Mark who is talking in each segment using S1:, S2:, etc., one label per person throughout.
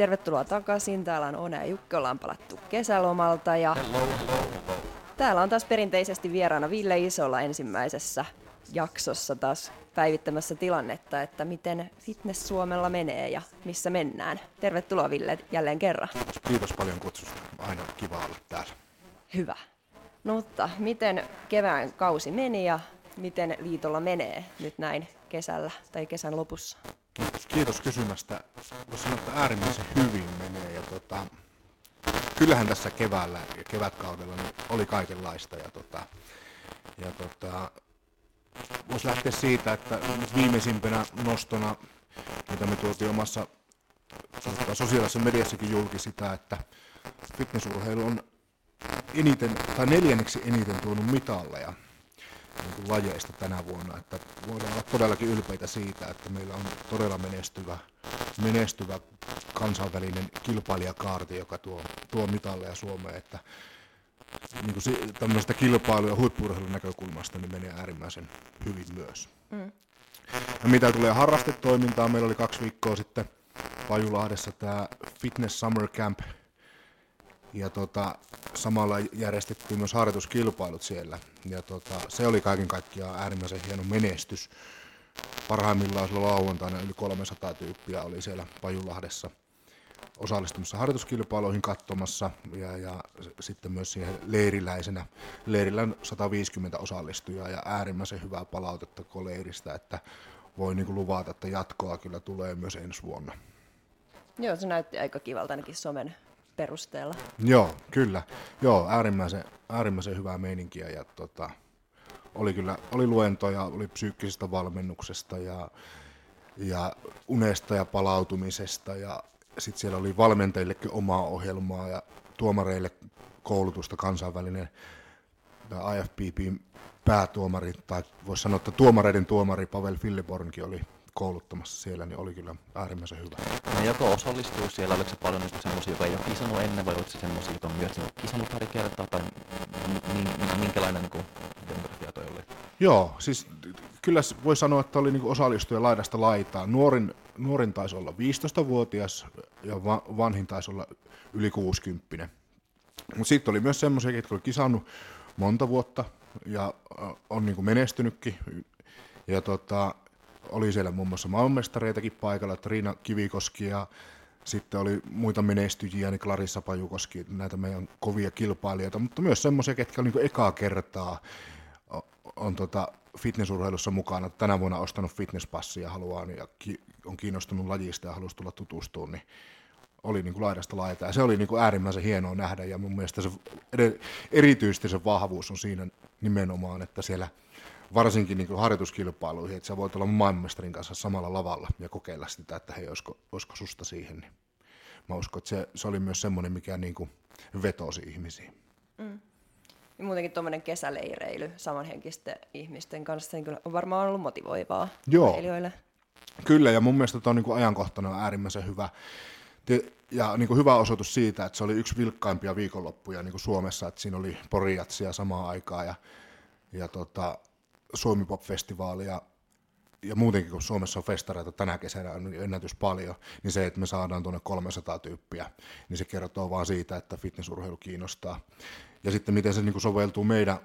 S1: Tervetuloa takaisin. Täällä on One ja Jukki, ollaan palattu kesälomalta ja
S2: Hello, hello, hello.
S1: täällä on taas perinteisesti vieraana Ville Isolla ensimmäisessä jaksossa taas päivittämässä tilannetta, että miten Fitness Suomella menee ja missä mennään. Tervetuloa Ville jälleen kerran.
S2: Kiitos paljon kutsusta. Aina kiva olla täällä.
S1: Hyvä. No mutta miten kevään kausi meni ja miten liitolla menee nyt näin kesällä tai kesän lopussa?
S2: Kiitos, kysymästä. Voisi sanoa, että äärimmäisen hyvin menee. Ja tota, kyllähän tässä keväällä ja kevätkaudella niin oli kaikenlaista. Ja, tota, ja tota, voisi lähteä siitä, että viimeisimpänä nostona, mitä me tuotiin omassa sosiaalisessa mediassakin julki sitä, että fitnessurheilu on eniten, tai neljänneksi eniten tuonut mitalleja niin kuin lajeista tänä vuonna, että voidaan olla todellakin ylpeitä siitä, että meillä on todella menestyvä, menestyvä kansainvälinen kilpailijakaarti, joka tuo, tuo mitalleja Suomeen, että niin kuin tämmöisestä kilpailu- ja huippuurheilun näkökulmasta niin menee äärimmäisen hyvin myös.
S1: Mm.
S2: Ja mitä tulee harrastetoimintaan, meillä oli kaksi viikkoa sitten Pajulahdessa tämä Fitness Summer Camp, ja tota, samalla järjestettiin myös harjoituskilpailut siellä. Ja tota, se oli kaiken kaikkiaan äärimmäisen hieno menestys. Parhaimmillaan sillä lauantaina yli 300 tyyppiä oli siellä Pajulahdessa osallistumassa harjoituskilpailuihin katsomassa ja, ja sitten myös siihen leiriläisenä. Leirillä on 150 osallistujaa ja äärimmäisen hyvää palautetta koko leiristä, että voi niin luvata, että jatkoa kyllä tulee myös ensi vuonna.
S1: Joo, se näytti aika kivalta ainakin somen perusteella.
S2: Joo, kyllä. Joo, äärimmäisen, äärimmäisen hyvää meininkiä ja tota, oli kyllä oli luentoja, oli psyykkisestä valmennuksesta ja, ja unesta ja palautumisesta ja sitten siellä oli valmentajillekin omaa ohjelmaa ja tuomareille koulutusta kansainvälinen IFPPin päätuomari, tai voisi sanoa, että tuomareiden tuomari Pavel Fillebornkin oli kouluttamassa siellä, niin oli kyllä äärimmäisen hyvä.
S3: No joko osallistuu siellä, oliko se paljon semmoisia, jotka ei ole kisannut ennen, vai oliko se semmoisia, jotka on myös niinku kisannut pari kertaa, tai mi- mi- minkälainen niin demografia toi oli?
S2: Joo, siis kyllä voi sanoa, että oli niinku osallistuja laidasta laitaan. Nuorin, nuorin taisi olla 15-vuotias ja va- vanhin taisi olla yli 60. Mutta sitten oli myös semmoisia, jotka oli kisannut monta vuotta ja on niinku menestynytkin. Ja tota, oli siellä muun muassa maailmanmestareitakin paikalla, että Riina Kivikoski ja sitten oli muita menestyjiä, niin Clarissa Pajukoski, näitä meidän kovia kilpailijoita, mutta myös semmoisia, ketkä oli niin ekaa kertaa o- on tota fitnessurheilussa mukana. Tänä vuonna ostanut fitnesspassia haluaa niin, ja ki- on kiinnostunut lajista ja halusi tulla tutustumaan, niin oli niin kuin laidasta laita. Ja se oli niin kuin äärimmäisen hienoa nähdä ja mun mielestä se erityisesti se vahvuus on siinä nimenomaan, että siellä varsinkin niin kuin harjoituskilpailuihin, että sä voit olla maailmanmestarin kanssa samalla lavalla ja kokeilla sitä, että hei, olisiko, olisiko susta siihen. Niin mä uskon, että se, se oli myös semmoinen, mikä niin kuin vetosi ihmisiin.
S1: Ja muutenkin tuommoinen kesäleireily samanhenkisten ihmisten kanssa niin kyllä on varmaan ollut motivoivaa
S2: Joo.
S1: urheilijoille.
S2: Kyllä, ja mun mielestä tämä on niin ajankohtana äärimmäisen hyvä. Ja niin kuin hyvä osoitus siitä, että se oli yksi vilkkaimpia viikonloppuja niin kuin Suomessa, että siinä oli Porijatsia samaan aikaan ja, ja tota, Suomi Pop-festivaali ja, muutenkin kun Suomessa on festareita tänä kesänä on ennätys paljon, niin se, että me saadaan tuonne 300 tyyppiä, niin se kertoo vaan siitä, että fitnessurheilu kiinnostaa. Ja sitten miten se niin soveltuu meidän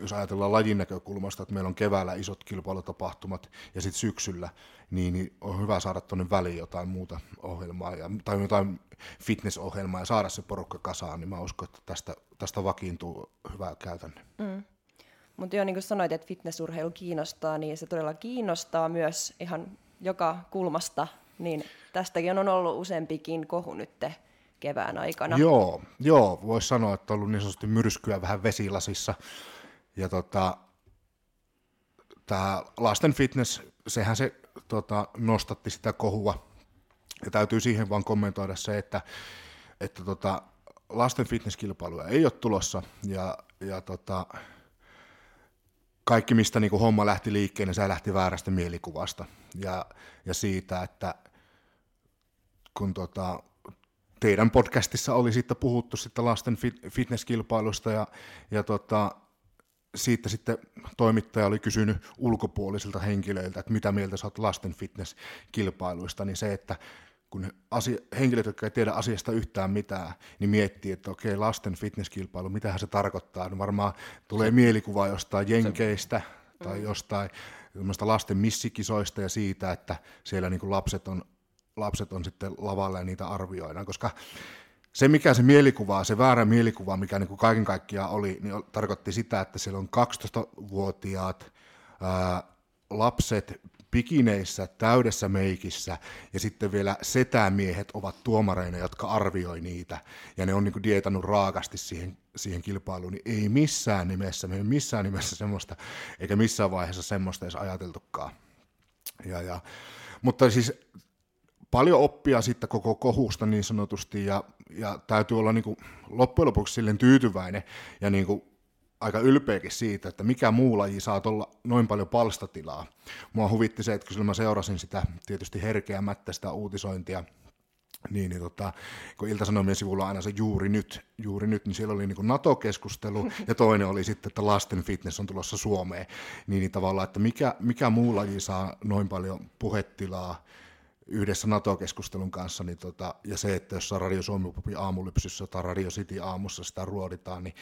S2: jos ajatellaan lajin näkökulmasta, että meillä on keväällä isot kilpailutapahtumat ja sitten syksyllä, niin, niin on hyvä saada tuonne väliin jotain muuta ohjelmaa ja, tai jotain fitnessohjelmaa ja saada se porukka kasaan, niin mä uskon, että tästä, tästä vakiintuu hyvä käytänne.
S1: Mutta joo, niin kuin sanoit, että fitnessurheilu kiinnostaa, niin se todella kiinnostaa myös ihan joka kulmasta. Niin tästäkin on ollut useampikin kohu nyt kevään aikana.
S2: Joo, joo voisi sanoa, että on ollut niin sanotusti myrskyä vähän vesilasissa. Ja tota, tämä lasten fitness, sehän se tota, nostatti sitä kohua. Ja täytyy siihen vaan kommentoida se, että, että tota, lasten fitnesskilpailuja ei ole tulossa. Ja, ja tota, kaikki, mistä niin homma lähti liikkeelle, se lähti väärästä mielikuvasta. Ja, ja siitä, että kun tota, teidän podcastissa oli sitten puhuttu sitten lasten fit- fitnesskilpailusta ja, ja tota, siitä sitten toimittaja oli kysynyt ulkopuolisilta henkilöiltä, että mitä mieltä sä oot lasten fitnesskilpailuista, niin se, että kun asia, henkilöt, jotka ei tiedä asiasta yhtään mitään, niin miettii, että okei, lasten fitnesskilpailu, mitä se tarkoittaa. No varmaan tulee mielikuva jostain jenkeistä tai jostain lasten missikisoista ja siitä, että siellä niin kuin lapset, on, lapset on sitten lavalla ja niitä arvioidaan, koska se, mikä se mielikuva, se väärä mielikuva, mikä niin kuin kaiken kaikkiaan oli, niin tarkoitti sitä, että siellä on 12-vuotiaat ää, lapset pikineissä, täydessä meikissä, ja sitten vielä setämiehet ovat tuomareina, jotka arvioi niitä, ja ne on niin kuin dietannut raakasti siihen, siihen kilpailuun, niin ei missään nimessä, me ei missään nimessä semmoista, eikä missään vaiheessa semmoista edes ajateltukaan. Ja, ja, mutta siis paljon oppia sitten koko kohusta niin sanotusti, ja, ja täytyy olla niin kuin loppujen lopuksi silleen tyytyväinen, ja niin kuin aika ylpeäkin siitä, että mikä muu laji saa olla noin paljon palstatilaa. Mua huvitti se, että kun mä seurasin sitä tietysti herkeämättä sitä uutisointia, niin, niin tota, kun Ilta-Sanomien sivulla on aina se juuri nyt, juuri nyt, niin siellä oli niin NATO-keskustelu, ja toinen oli sitten, että lasten fitness on tulossa Suomeen, niin, niin tavallaan, että mikä, mikä muu laji saa noin paljon puhetilaa, yhdessä NATO-keskustelun kanssa, niin tota, ja se, että jos Radio Suomi aamulypsyssä tai Radio City aamussa sitä ruoditaan, niin,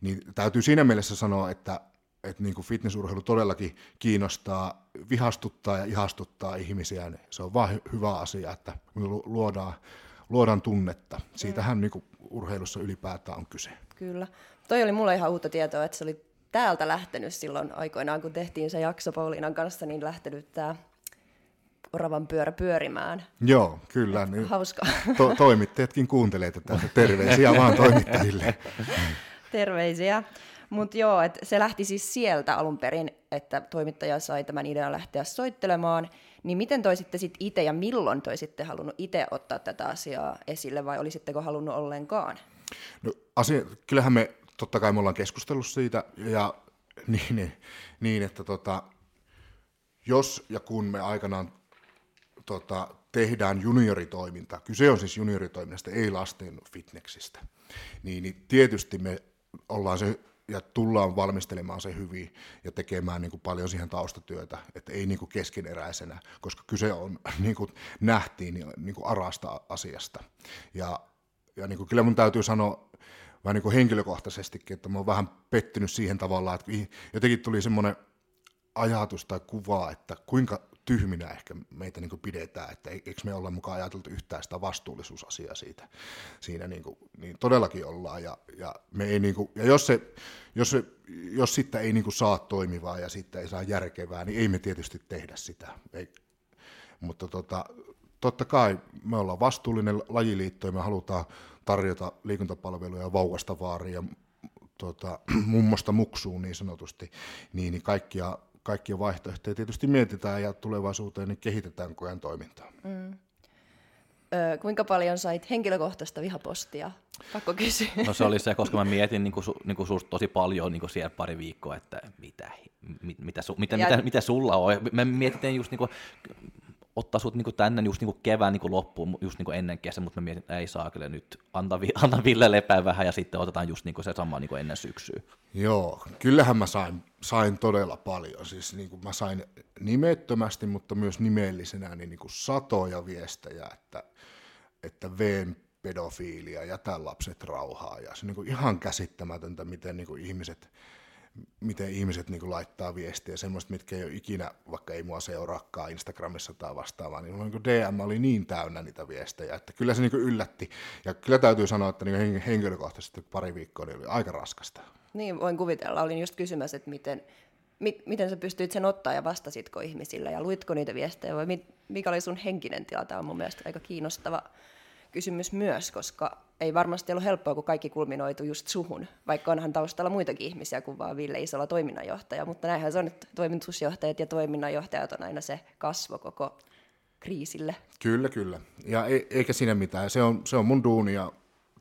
S2: niin täytyy siinä mielessä sanoa, että, että niin kuin fitnessurheilu todellakin kiinnostaa, vihastuttaa ja ihastuttaa ihmisiä, niin se on vain hyvä asia, että me luodaan, luodaan tunnetta. Siitähän mm. niin kuin urheilussa ylipäätään on kyse.
S1: Kyllä. Toi oli mulle ihan uutta tietoa, että se oli täältä lähtenyt silloin aikoinaan, kun tehtiin se jakso Pauliinan kanssa, niin lähtenyt tämä oravan pyörä pyörimään.
S2: Joo, kyllä. Niin
S1: Hauska.
S2: To- toimittajatkin kuuntelee tätä. Terveisiä vaan toimittajille.
S1: Terveisiä. Mutta joo, et se lähti siis sieltä alun perin, että toimittaja sai tämän idean lähteä soittelemaan. Niin miten toisitte sitten itse ja milloin toisitte halunnut itse ottaa tätä asiaa esille vai olisitteko halunnut ollenkaan?
S2: No, asia, kyllähän me totta kai me ollaan keskustellut siitä ja niin, niin, niin että tota, jos ja kun me aikanaan tota, tehdään junioritoiminta, kyse on siis junioritoiminnasta, ei lasten fitneksistä, niin, niin tietysti me ollaan se ja tullaan valmistelemaan se hyvin ja tekemään niin kuin paljon siihen taustatyötä, että ei niin kuin keskeneräisenä, koska kyse on, niin kuin nähtiin, niin, kuin arasta asiasta. Ja, ja niin kuin kyllä mun täytyy sanoa vähän niin kuin henkilökohtaisestikin, että mä oon vähän pettynyt siihen tavallaan, että jotenkin tuli semmoinen ajatus tai kuva, että kuinka tyhminä ehkä meitä niin pidetään, että eikö me olla mukaan ajateltu yhtään sitä vastuullisuusasiaa siitä. Siinä niin, kuin, niin todellakin ollaan, ja, ja, me ei niin kuin, ja jos, se, jos, se, jos sitten ei niin kuin saa toimivaa ja sitten ei saa järkevää, niin ei me tietysti tehdä sitä. Ei, mutta tota, totta kai me ollaan vastuullinen lajiliitto ja me halutaan tarjota liikuntapalveluja vauvasta vaariin ja tota, mummosta muksuun niin sanotusti, niin, niin kaikkia kaikkia vaihtoehtoja tietysti mietitään ja tulevaisuuteen niin kehitetään koko ajan toimintaa. Mm.
S1: Öö, kuinka paljon sait henkilökohtaista vihapostia? Pakko kysyä.
S3: No se oli se, koska mä mietin niin kuin, su, niin kuin susta tosi paljon niin kuin siellä pari viikkoa, että mitä, mit, mitä, su, mitä, ja... mitä, mitä sulla on. Me mietittiin just niin kuin, ottaa sut niinku tänne just niinku kevään niinku loppuun, just niinku ennen kesä, mutta mä mietin, että ei saa kyllä nyt, anta, anta Ville lepää vähän ja sitten otetaan just niinku se sama niinku ennen syksyä.
S2: Joo, kyllähän mä sain, sain todella paljon, siis niinku mä sain nimettömästi, mutta myös nimellisenä niin niinku satoja viestejä, että, että veen pedofiilia, jätä lapset rauhaa. Ja se on niinku ihan käsittämätöntä, miten niinku ihmiset miten ihmiset niin kuin laittaa viestiä, semmoista, mitkä ei ole ikinä, vaikka ei mua seuraakaan Instagramissa tai vastaavaa, niin, niin DM oli niin täynnä niitä viestejä, että kyllä se niin kuin yllätti. Ja kyllä täytyy sanoa, että niin henkilökohtaisesti pari viikkoa niin oli aika raskasta.
S1: Niin, voin kuvitella. Olin just kysymässä, että miten, mi, miten sä pystyit sen ottaa ja vastasitko ihmisille ja luitko niitä viestejä vai mikä oli sun henkinen tila? Tämä on mun mielestä aika kiinnostava kysymys myös, koska ei varmasti ollut helppoa, kun kaikki kulminoitu just suhun, vaikka onhan taustalla muitakin ihmisiä kuin vaan Ville Isola toiminnanjohtaja, mutta näinhän se on, että toimitusjohtajat ja toiminnanjohtajat on aina se kasvo koko kriisille.
S2: Kyllä, kyllä. Ja e- eikä siinä mitään. Se on, se on mun duuni ja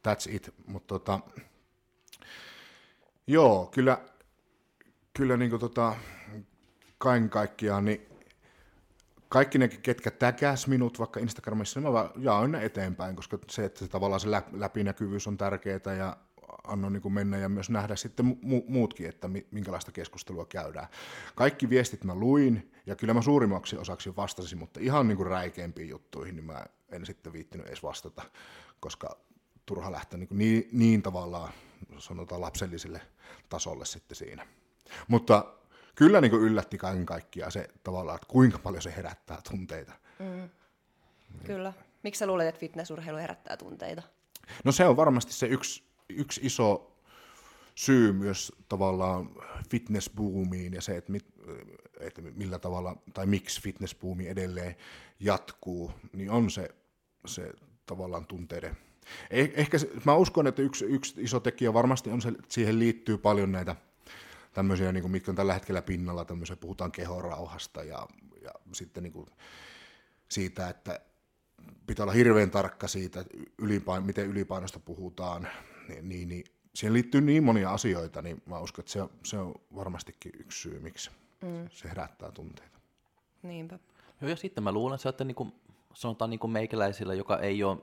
S2: that's it. Mutta tota, joo, kyllä, kyllä niin tota, kaiken kaikkiaan, niin kaikki ne, ketkä täkäs minut vaikka Instagramissa, niin mä jaoin ne eteenpäin, koska se, että se tavallaan se läpinäkyvyys on tärkeää ja annoin niin mennä ja myös nähdä sitten mu- muutkin, että minkälaista keskustelua käydään. Kaikki viestit mä luin ja kyllä mä suurimmaksi osaksi vastasin, mutta ihan niin kuin räikeimpiin juttuihin niin mä en sitten viittinyt edes vastata, koska turha lähteä niin, niin, niin tavallaan sanotaan lapselliselle tasolle sitten siinä. Mutta kyllä niin kuin yllätti kaiken kaikkiaan se tavallaan, että kuinka paljon se herättää tunteita. Mm.
S1: Kyllä. Miksi sä luulet, että fitnessurheilu herättää tunteita?
S2: No se on varmasti se yksi, yksi iso syy myös tavallaan fitnessboomiin ja se, että, mit, että millä tavalla tai miksi fitnessboomi edelleen jatkuu, niin on se, se tavallaan tunteiden. Eh, ehkä se, mä uskon, että yksi, yksi iso tekijä varmasti on se, että siihen liittyy paljon näitä tämmöisiä, niin kuin, mitkä on tällä hetkellä pinnalla, tämmöisiä, puhutaan kehorauhasta ja, ja sitten niin kuin, siitä, että pitää olla hirveän tarkka siitä, ylipain, miten ylipainosta puhutaan, niin, niin, niin siihen liittyy niin monia asioita, niin mä uskon, että se, se on varmastikin yksi syy, miksi mm. se herättää tunteita.
S1: Niinpä.
S3: Joo, ja sitten mä luulen, että se, että niin kuin, sanotaan niin kuin meikäläisillä, joka ei ole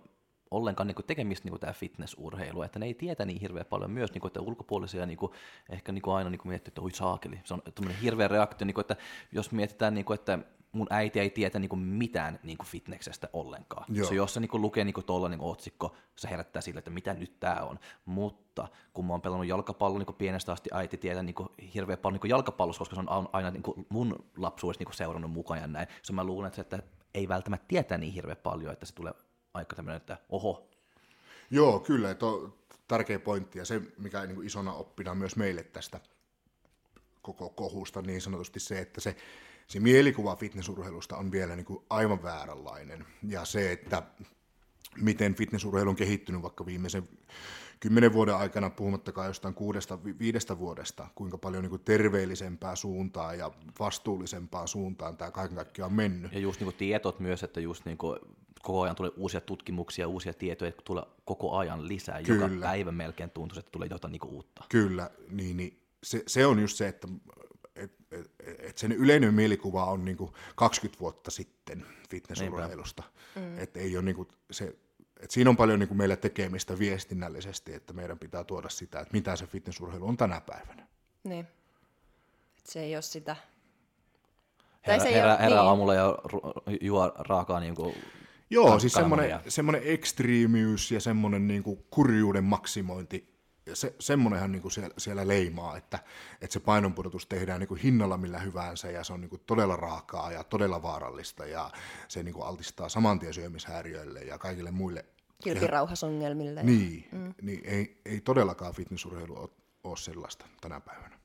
S3: ollenkaan niin kuin tekemistä niin kuin tämä fitnessurheilu, että ne ei tietä niin hirveän paljon myös, niin kuin, että ulkopuolisia niin kuin, ehkä niin kuin aina niin kuin miettii, että oi saakeli, se on tämmöinen hirveä reaktio, niin kuin, että jos mietitään, niin kuin, että mun äiti ei tietä niin kuin mitään niin kuin fitneksestä ollenkaan. Joo. Se jos se niin kuin lukee niin tuolla niin otsikko, se herättää sille, että mitä nyt tämä on. Mutta kun mä oon pelannut jalkapalloa niin pienestä asti, äiti tietää niin hirveän paljon niin jalkapallossa, koska se on aina niin kuin mun lapsuudessa niin seurannut mukaan ja näin. Se mä luulen, että, se, että ei välttämättä tietää niin hirveän paljon, että se tulee aika tämmöinen, että oho.
S2: Joo, kyllä, että on tärkeä pointti ja se, mikä niin kuin isona oppina myös meille tästä koko kohusta niin sanotusti se, että se se mielikuva fitnessurheilusta on vielä niin kuin aivan vääränlainen. Ja se, että miten fitnessurheilu on kehittynyt vaikka viimeisen kymmenen vuoden aikana, puhumattakaan jostain kuudesta, viidestä vuodesta, kuinka paljon niin kuin terveellisempää suuntaan ja vastuullisempaa suuntaan tämä kaiken kaikkiaan on mennyt.
S3: Ja just niin kuin tietot myös, että just niin kuin koko ajan tulee uusia tutkimuksia, uusia tietoja, tulee koko ajan lisää. Kyllä. Joka päivä melkein tuntuu, että tulee jotain niin kuin uutta.
S2: Kyllä, niin, niin se, se on just se, että että sen yleinen mielikuva on niin kuin 20 vuotta sitten fitnessurheilusta. Mm. Että ei ole niin kuin se, että siinä on paljon niin kuin meillä tekemistä viestinnällisesti, että meidän pitää tuoda sitä, että mitä se fitnessurheilu on tänä päivänä.
S1: Niin. Et se ei ole sitä.
S3: Herä, herä, herä niin. aamulla ja juo raakaa niin kuin
S2: Joo, siis semmoinen, semmoinen ekstriimiys ja semmoinen niin kuin kurjuuden maksimointi se, semmoinenhan niin kuin siellä, siellä leimaa, että, että se painonpudotus tehdään niin kuin hinnalla millä hyvänsä ja se on niin kuin todella raakaa ja todella vaarallista ja se niin kuin altistaa samantien syömishäiriöille ja kaikille muille.
S1: Kilpirauhasongelmille.
S2: Niin, mm. niin ei, ei todellakaan fitnessurheilu ole, ole sellaista tänä päivänä.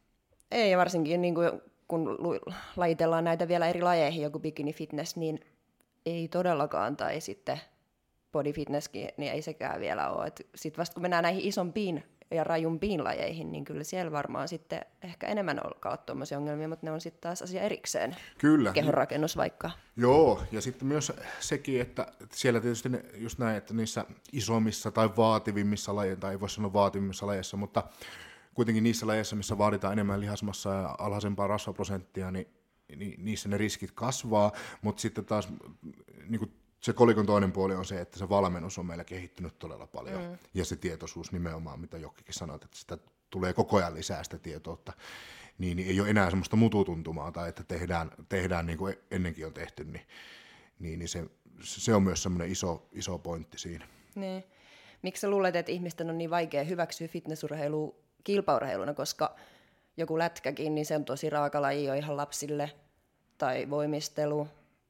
S1: Ei, varsinkin niin kuin, kun lajitellaan näitä vielä eri lajeihin, joku bikini fitness, niin ei todellakaan, tai sitten body fitnesskin, niin ei sekään vielä ole. Sitten vasta kun mennään näihin isompiin ja rajumpiin lajeihin, niin kyllä siellä varmaan sitten ehkä enemmän alkaa tuommoisia ongelmia, mutta ne on sitten taas asia erikseen.
S2: Kyllä.
S1: Kehonrakennus vaikka.
S2: Joo, ja sitten myös sekin, että siellä tietysti ne, just näin, että niissä isommissa tai vaativimmissa lajeissa, tai ei voi sanoa vaativimmissa lajeissa, mutta kuitenkin niissä lajeissa, missä vaaditaan enemmän lihasmassa ja alhaisempaa rasvaprosenttia, niin, niin niissä ne riskit kasvaa, mutta sitten taas niin kuin se kolikon toinen puoli on se, että se valmennus on meillä kehittynyt todella paljon. Mm. Ja se tietoisuus nimenomaan, mitä Jokkikin sanoit, että sitä tulee koko ajan lisää sitä tietoutta. Niin, niin ei ole enää semmoista mututuntumaa tai että tehdään, tehdään niin kuin ennenkin on tehty, niin, niin, niin se, se on myös semmoinen iso, iso pointti siinä.
S1: Niin. Miksi sä luulet, että ihmisten on niin vaikea hyväksyä fitnessurheilua kilpaurheiluna, koska joku lätkäkin, niin se on tosi raaka laji jo ihan lapsille, tai voimistelu,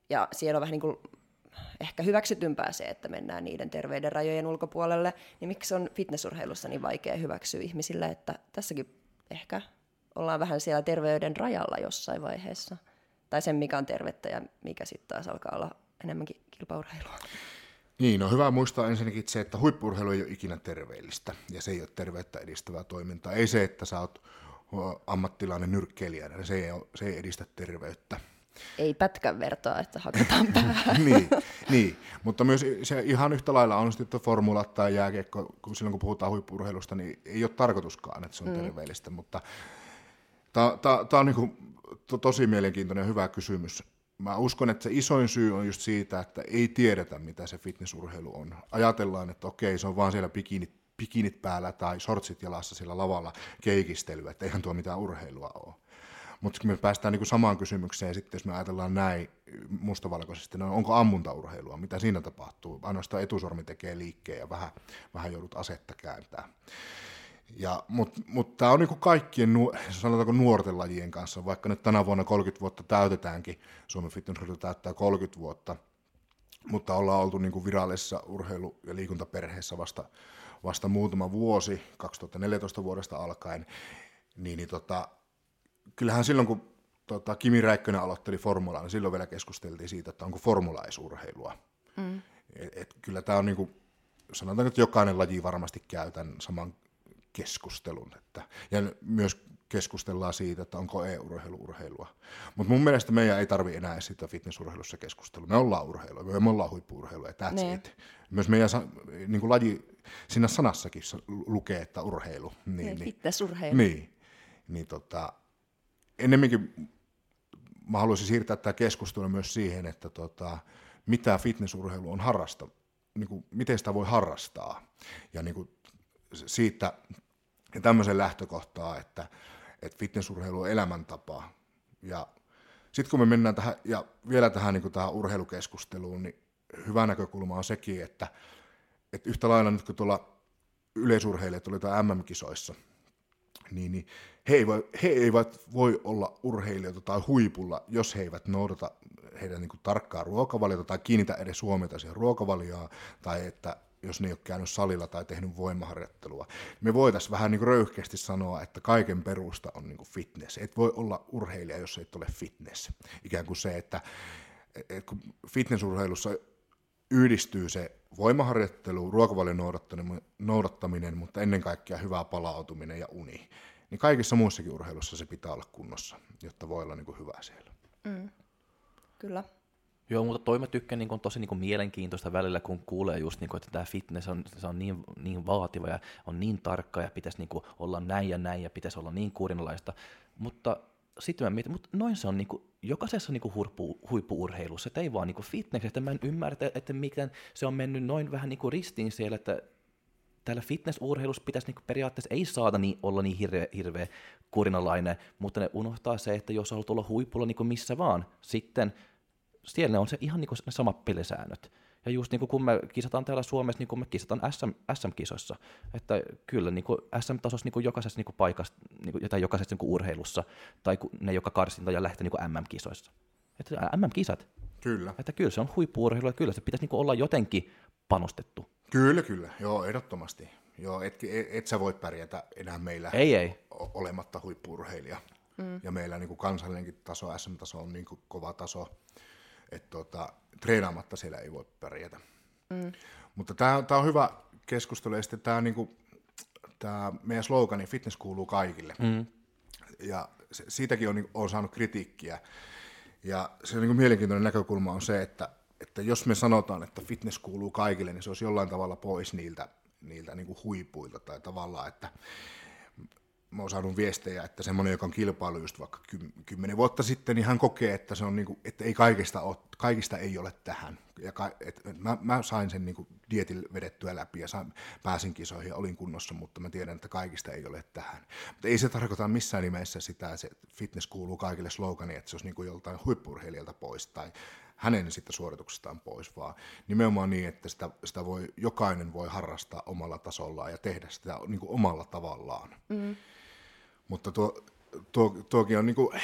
S1: ja siellä on vähän niin kuin ehkä hyväksytympää se, että mennään niiden terveyden rajojen ulkopuolelle, niin miksi on fitnessurheilussa niin vaikea hyväksyä ihmisille, että tässäkin ehkä ollaan vähän siellä terveyden rajalla jossain vaiheessa. Tai sen, mikä on tervettä ja mikä sitten taas alkaa olla enemmänkin kilpaurheilua.
S2: Niin, on hyvä muistaa ensinnäkin se, että huippurheilu ei ole ikinä terveellistä ja se ei ole terveyttä edistävää toimintaa. Ei se, että sä oot ammattilainen nyrkkeilijä, se ei, se ei edistä terveyttä
S1: ei pätkän vertaa, että hakataan päähän.
S2: niin, niin, mutta myös se ihan yhtä lailla on sitten formulat tai jääkiekko, kun silloin kun puhutaan huippurheilusta, niin ei ole tarkoituskaan, että se on mm. terveellistä, mutta tämä on niin to, tosi mielenkiintoinen ja hyvä kysymys. Mä uskon, että se isoin syy on just siitä, että ei tiedetä, mitä se fitnessurheilu on. Ajatellaan, että okei, se on vaan siellä bikini pikinit päällä tai shortsit jalassa siellä lavalla keikistelyä, että eihän tuo mitään urheilua ole. Mutta me päästään niin kuin samaan kysymykseen, sitten jos me ajatellaan näin mustavalkoisesti, no onko ammuntaurheilua, mitä siinä tapahtuu? Ainoastaan etusormi tekee liikkeen ja vähän, vähän joudut asetta kääntää. Mutta mut tämä on niinku kaikkien, sanotaanko nuorten lajien kanssa, vaikka nyt tänä vuonna 30 vuotta täytetäänkin, Suomen fitness täyttää 30 vuotta, mutta ollaan oltu niinku virallisessa urheilu- ja liikuntaperheessä vasta, vasta muutama vuosi, 2014 vuodesta alkaen, niin, niin tota, kyllähän silloin kun tota, Kimi Räikkönen aloitteli formulaa, niin silloin vielä keskusteltiin siitä, että onko formulaisurheilua. Mm. Et, et, kyllä tämä on niinku, sanotaan, että jokainen laji varmasti käy tämän saman keskustelun. Että, ja myös keskustellaan siitä, että onko e-urheilu urheilua. Mutta mun mielestä meidän ei tarvi enää esittää fitnessurheilussa keskustelua. Me ollaan urheilua, me ollaan huippuurheilua ja that's ne. it. Myös meidän niin kuin laji, siinä sanassakin lukee, että urheilu.
S1: Niin, niin, fitnessurheilu.
S2: Niin, niin tota, ennemminkin mä haluaisin siirtää tämä keskustelu myös siihen, että tota, mitä fitnessurheilu on harrasta, niin kuin, miten sitä voi harrastaa. Ja niin kuin, siitä ja tämmöisen lähtökohtaa, että, että fitnessurheilu on elämäntapa. Ja sitten kun me mennään tähän, ja vielä tähän, niin tähän urheilukeskusteluun, niin hyvä näkökulma on sekin, että, että yhtä lailla nyt kun tuolla yleisurheilijat oli MM-kisoissa, niin, niin he, eivät, he eivät voi olla urheilijoita tai huipulla, jos he eivät noudata heidän niin tarkkaa ruokavaliota tai kiinnitä edes huomiota siihen ruokavalioon, tai että jos ne ei ole käynyt salilla tai tehnyt voimaharjoittelua. Me voitaisiin vähän niin röyhkeästi sanoa, että kaiken perusta on niin fitness. Et voi olla urheilija, jos et ole fitness. Ikään kuin se, että et kun fitnessurheilussa yhdistyy se voimaharjoittelu, ruokavalion noudattaminen, mutta ennen kaikkea hyvä palautuminen ja uni. Niin kaikissa muissakin urheilussa se pitää olla kunnossa, jotta voi olla niin hyvä siellä. Mm.
S1: Kyllä.
S3: Joo, mutta toi mä tykkään niin tosi niin mielenkiintoista välillä, kun kuulee just, niin kuin, että tämä fitness on, se on niin, niin vaativa ja on niin tarkka ja pitäisi niin olla näin ja näin ja pitäisi olla niin kurinalaista. Mutta sitten mä mietin, mutta noin se on niin kuin, jokaisessa niin huippu, huippuurheilussa, että ei vaan niin fitnessestä. Mä en ymmärrä, että, miten se on mennyt noin vähän niin ristiin siellä, että täällä fitnessurheilussa pitäisi niin periaatteessa ei saada niin, olla niin hirveä, hirveä kurinalainen, mutta ne unohtaa se, että jos haluat olla huipulla niin missä vaan, sitten siellä on se ihan niin kuin ne samat pelisäännöt. Ja just niin kuin kun me kisataan täällä Suomessa, niin kuin me kisataan SM, SM-kisoissa, että kyllä niin kuin SM-tasossa niin kuin jokaisessa niin kuin paikassa, niin kuin, tai jokaisessa niin kuin urheilussa, tai ne, joka karsinta ja lähtee niin kuin MM-kisoissa. Että MM-kisat.
S2: Kyllä.
S3: Että kyllä se on huippu-urheilu, ja kyllä se pitäisi niin kuin olla jotenkin panostettu.
S2: Kyllä, kyllä. Joo, ehdottomasti. Joo, et, et, et sä voi pärjätä enää meillä
S3: ei, ei.
S2: olematta huippu-urheilija. Mm. Ja meillä niin kuin kansallinenkin taso, SM-taso on niin kuin kova taso että tota, treenaamatta siellä ei voi pärjätä. Mm. Mutta tämä on hyvä keskustelu, ja sitten tämä niinku, tää meidän slogani, fitness kuuluu kaikille. Mm. Ja se, siitäkin on, niin, on saanut kritiikkiä. Ja se niin kuin mielenkiintoinen näkökulma on se, että, että jos me sanotaan, että fitness kuuluu kaikille, niin se olisi jollain tavalla pois niiltä, niiltä niin kuin huipuilta tai tavallaan, että mä oon saanut viestejä, että semmoinen, joka on kilpailu just vaikka kymmenen vuotta sitten, niin hän kokee, että, se on niin kuin, että ei kaikista, ole, kaikista ei ole tähän. Ja ka, et, mä, mä, sain sen niin dietin vedettyä läpi ja sain, pääsin kisoihin ja olin kunnossa, mutta mä tiedän, että kaikista ei ole tähän. Mutta ei se tarkoita missään nimessä sitä, että fitness kuuluu kaikille slogani, että se olisi kuin joltain huippurheilijalta pois tai hänen sitten suorituksestaan pois, vaan nimenomaan niin, että sitä, sitä voi, jokainen voi harrastaa omalla tasollaan ja tehdä sitä niin kuin omalla tavallaan. Mm. Mutta tuo, tuo, tuokin on niin kuin,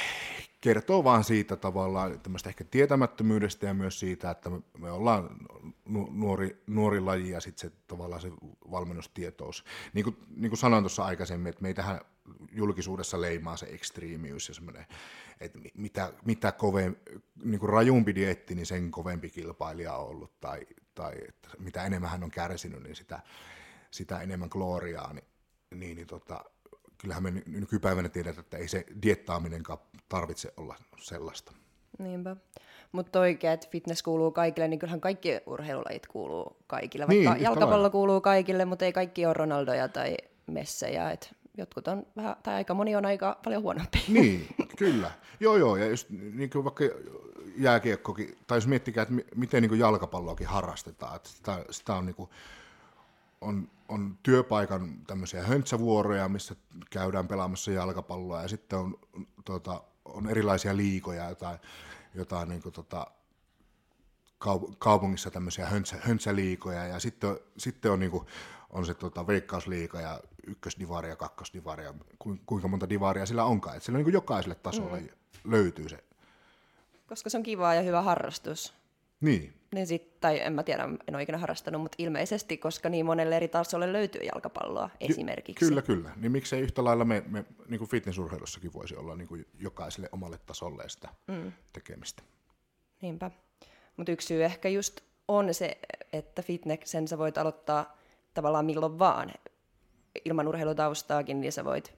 S2: kertoo vaan siitä tavallaan tämmöistä ehkä tietämättömyydestä ja myös siitä, että me, ollaan nuori, nuori laji ja sitten se tavallaan se valmennustietous. Niin kuin, niin kuin sanoin tuossa aikaisemmin, että meitähän julkisuudessa leimaa se ekstriimiys ja semmoinen, että mitä, mitä kovempi, niin kuin rajumpi dietti, niin sen kovempi kilpailija on ollut, tai, tai että mitä enemmän hän on kärsinyt, niin sitä, sitä enemmän gloriaa, niin, niin, niin tota, kyllähän me nykypäivänä tiedetään, että ei se diettaaminenkaan tarvitse olla sellaista.
S1: Niinpä. Mutta oikein, että fitness kuuluu kaikille, niin kyllähän kaikki urheilulajit kuuluu kaikille. Vaikka niin, jalkapallo kuuluu kaikille, mutta ei kaikki ole Ronaldoja tai Messejä. Et jotkut on vähän, tai aika moni on aika paljon huonompi.
S2: Niin, kyllä. Joo, joo. Ja just niin kuin vaikka jääkiekkokin, tai jos miettikää, että miten niin kuin jalkapalloakin harrastetaan, että sitä, sitä on niin kuin, on, on työpaikan tämmöisiä höntsävuoroja, missä käydään pelaamassa jalkapalloa ja sitten on, tota, on erilaisia liikoja, jotain, jotain niin kuin, tota, kaupungissa tämmöisiä höntsä, höntsäliikoja ja sitten, sitten on, niin kuin, on se tota, veikkausliika ja ykkösdivari ja kakkosdivari ja kuinka monta divaria sillä onkaan. Että sillä niin kuin jokaiselle tasolle mm. löytyy se.
S1: Koska se on kivaa ja hyvä harrastus.
S2: Niin.
S1: Niin sit, tai en mä tiedä, en ole ikinä harrastanut, mutta ilmeisesti, koska niin monelle eri tasolle löytyy jalkapalloa esimerkiksi.
S2: Kyllä, kyllä. Niin miksei yhtä lailla me, me niin kuin fitnessurheilussakin voisi olla niin kuin jokaiselle omalle tasolle sitä mm. tekemistä.
S1: Niinpä. Mutta yksi syy ehkä just on se, että fitnessen sä voit aloittaa tavallaan milloin vaan. Ilman urheilutaustaakin, niin sä voit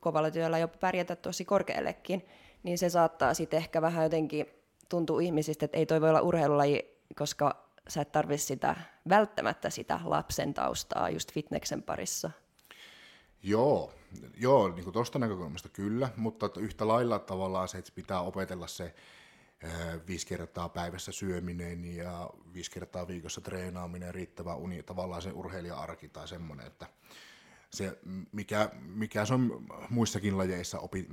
S1: kovalla työllä jopa pärjätä tosi korkeallekin. Niin se saattaa sitten ehkä vähän jotenkin tuntuu ihmisistä, että ei toi voi olla urheilulaji, koska sä et tarvitse sitä, välttämättä sitä lapsen taustaa just fitneksen parissa.
S2: Joo, joo niin kuin tuosta näkökulmasta kyllä, mutta yhtä lailla tavallaan se, että pitää opetella se viisi kertaa päivässä syöminen ja viisi kertaa viikossa treenaaminen, riittävä uni, tavallaan se urheilija-arki tai semmoinen, että se, mikä, mikä se on muissakin lajeissa, opi,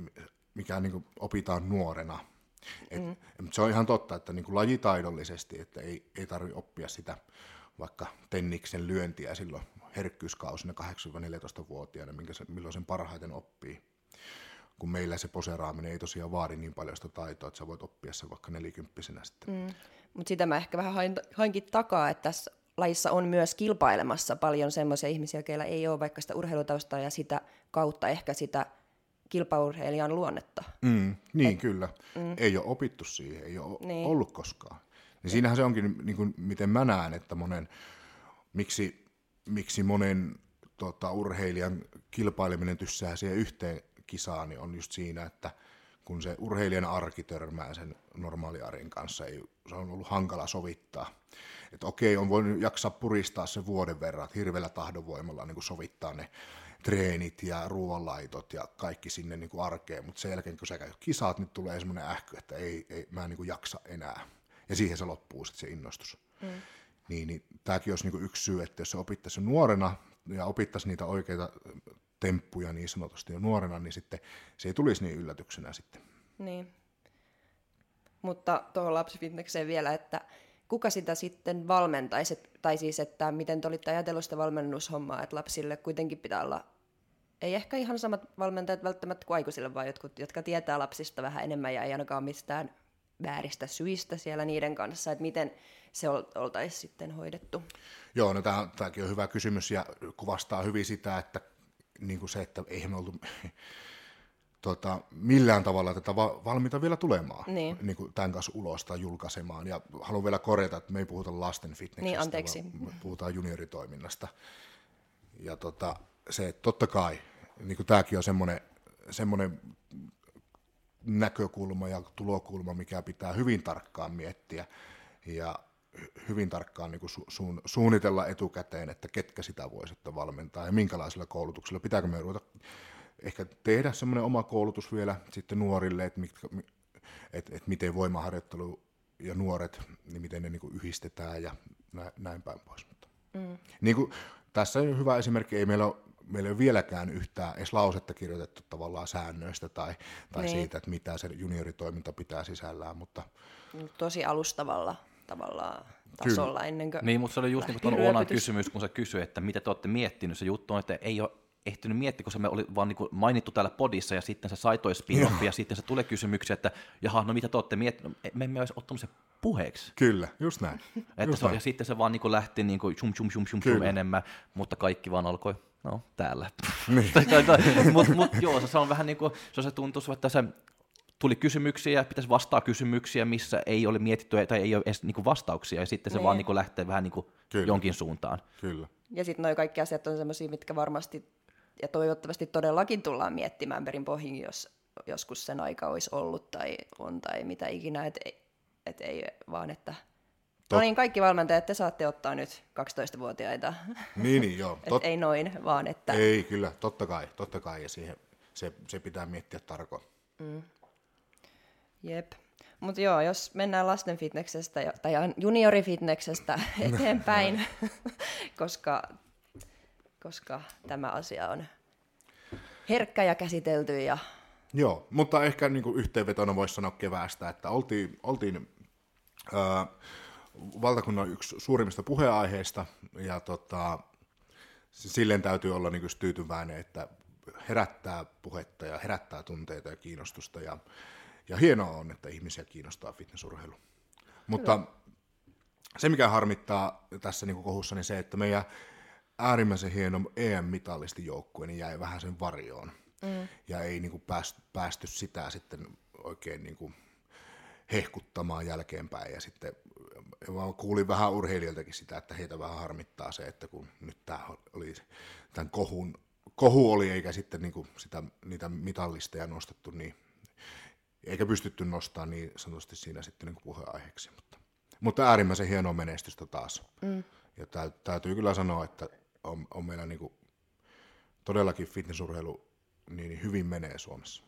S2: mikä niin opitaan nuorena, et, mm. Se on ihan totta, että niin kuin lajitaidollisesti, että ei, ei tarvitse oppia sitä vaikka tenniksen lyöntiä silloin herkkyyskausina 8-14-vuotiaana, minkä se, milloin sen parhaiten oppii. Kun meillä se poseraaminen ei tosiaan vaadi niin paljon sitä taitoa, että sä voit oppia se vaikka nelikymppisenä sitten. Mm.
S1: Mutta sitä mä ehkä vähän hain, hainkin takaa, että tässä lajissa on myös kilpailemassa paljon semmoisia ihmisiä, joilla ei ole vaikka sitä urheilutaustaa ja sitä kautta ehkä sitä kilpaurheilijan luonnetta.
S2: Mm, niin, Et, kyllä. Mm. Ei ole opittu siihen, ei ole niin. ollut koskaan. Niin siinähän se onkin, niin kuin, miten mä näen, että monen, miksi, miksi monen tota, urheilijan kilpaileminen tyssää siihen yhteen kisaan, niin on just siinä, että kun se urheilijan arki törmää sen normaaliarin kanssa, ei, se on ollut hankala sovittaa. Että okei, on voinut jaksaa puristaa se vuoden verran, että hirveällä tahdonvoimalla niin kuin sovittaa ne treenit ja ruoanlaitot ja kaikki sinne niin kuin arkeen, mutta sen jälkeen kun sä käyt kisat, niin tulee semmoinen ähky, että ei, ei mä en niin kuin jaksa enää. Ja siihen se loppuu sitten se innostus. Mm. Niin, niin tämäkin olisi niin kuin yksi syy, että jos se opittaisi nuorena ja opittaisi niitä oikeita temppuja niin sanotusti jo nuorena, niin sitten se ei tulisi niin yllätyksenä sitten.
S1: Niin. Mutta tuohon lapsifitnekseen vielä, että kuka sitä sitten valmentaisi, tai siis, että miten te olitte ajatellut sitä valmennushommaa, että lapsille kuitenkin pitää olla, ei ehkä ihan samat valmentajat välttämättä kuin aikuisille, vaan jotkut, jotka tietää lapsista vähän enemmän ja ei ainakaan mistään vääristä syistä siellä niiden kanssa, että miten se oltaisiin sitten hoidettu.
S2: Joo, no tämäkin on hyvä kysymys ja kuvastaa hyvin sitä, että niin kuin se, että eihän me oltu tota, millään tavalla tätä va- valmiita vielä tulemaan niin. Niin kuin tämän kanssa ulos tai julkaisemaan. Ja haluan vielä korjata, että me ei puhuta lasten fitnessistä,
S1: niin, anteeksi.
S2: vaan puhutaan junioritoiminnasta. Ja tota, se, totta kai, niin kuin tämäkin on semmoinen, semmoinen näkökulma ja tulokulma, mikä pitää hyvin tarkkaan miettiä ja hyvin tarkkaan niin kuin su- su- suunnitella etukäteen, että ketkä sitä voi sitten valmentaa ja minkälaisella koulutuksella. Pitääkö me ruveta ehkä tehdä semmoinen oma koulutus vielä sitten nuorille, että, mitkä, että, että miten voimaharjoittelu ja nuoret, niin miten ne niin kuin yhdistetään ja näin päin pois. Mutta, mm. niin kuin, tässä on hyvä esimerkki, ei meillä ole, meillä ei ole vieläkään yhtään edes lausetta kirjoitettu tavallaan säännöistä tai, tai niin. siitä, että mitä se junioritoiminta pitää sisällään. Mutta...
S1: Tosi alustavalla tavallaan tasolla Kyllä. ennen kuin
S3: Niin, mutta se oli just niin kuin tuon kysymys, kun sä kysyi, että mitä te olette miettinyt. Se juttu on, että ei ole ehtinyt miettiä, kun se me oli vaan niin mainittu täällä podissa ja sitten se sai toi spin ja sitten se tulee kysymyksiä, että jaha, no mitä te olette miettineet, me emme olisi ottanut se puheeksi.
S2: Kyllä, just näin.
S3: Että just
S2: se, näin.
S3: Ja sitten se vaan niin lähti niin kuin chum, chum, chum, chum, chum enemmän, mutta kaikki vaan alkoi, no täällä. Niin. mutta mut, joo, se on vähän niin kuin, se, se tuntuu, että se tuli kysymyksiä ja pitäisi vastaa kysymyksiä, missä ei ole mietitty tai ei ole edes niin vastauksia, ja sitten se niin. vaan niin lähtee vähän niin jonkin suuntaan.
S2: Kyllä.
S1: Ja sitten nuo kaikki asiat on sellaisia, mitkä varmasti ja toivottavasti todellakin tullaan miettimään perin pohjin, jos joskus sen aika olisi ollut tai on tai mitä ikinä, että et ei vaan, että. No niin, kaikki valmentajat, te saatte ottaa nyt 12-vuotiaita.
S2: Niin, niin joo.
S1: Tot... ei noin, vaan että...
S2: Ei, kyllä, totta kai, totta kai, ja siihen, se, se pitää miettiä tarkoin.
S1: Mm. Jep. Mutta joo, jos mennään lasten fitneksestä tai juniorifitneksestä eteenpäin, koska koska tämä asia on herkkä ja käsitelty ja
S2: Joo, mutta ehkä niin kuin yhteenvetona voisi sanoa keväästä, että oltiin, oltiin ää, valtakunnan yksi suurimmista puheenaiheista, ja tota, silleen täytyy olla niin tyytyväinen, että herättää puhetta ja herättää tunteita ja kiinnostusta, ja, ja hienoa on, että ihmisiä kiinnostaa fitnessurheilu. Mutta se, mikä harmittaa tässä niin kohussa, niin se, että meidän äärimmäisen hieno EM-mitallisti joukkue niin jäi vähän sen varjoon. Mm. Ja ei niin kuin päästy, päästy sitä sitten oikein niin kuin hehkuttamaan jälkeenpäin. Ja sitten mä kuulin vähän urheilijoiltakin sitä, että heitä vähän harmittaa se, että kun nyt tämä oli tämän kohun, kohu oli, eikä sitten niin kuin sitä, niitä mitallisteja nostettu, niin eikä pystytty nostamaan niin sanotusti siinä sitten niin kuin puheenaiheeksi. Mutta, mutta äärimmäisen hienoa menestystä taas. Mm. Ja täytyy kyllä sanoa, että on, on meillä niin kuin todellakin fitnessurheilu niin hyvin menee Suomessa.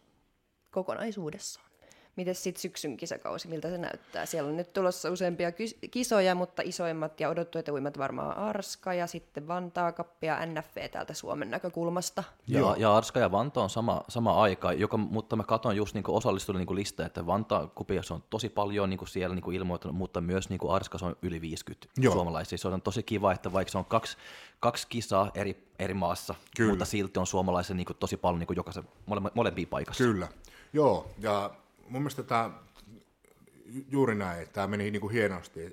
S1: Kokonaisuudessaan. Miten sitten syksyn kisakausi, miltä se näyttää? Siellä on nyt tulossa useampia kisoja, mutta isoimmat ja odottuetuimmat varmaan Arska ja sitten Vantaa Kappi ja NFV täältä Suomen näkökulmasta.
S3: Ja, ja Arska ja Vantaa on sama, sama aika, joka, mutta mä katson just niin osallistunut niin listaa, että Vantaa Kupias on tosi paljon niin siellä niin ilmoittanut, mutta myös niin Arska on yli 50 Joo. suomalaisia. Se on tosi kiva, että vaikka se on kaksi, kaksi kisaa eri, eri maassa, Kyllä. mutta silti on suomalaisia niin tosi paljon niin jokaisen, mole, molempia paikassa.
S2: Kyllä, joo, ja mun mielestä tämä juuri näin, tämä meni niin kuin hienosti,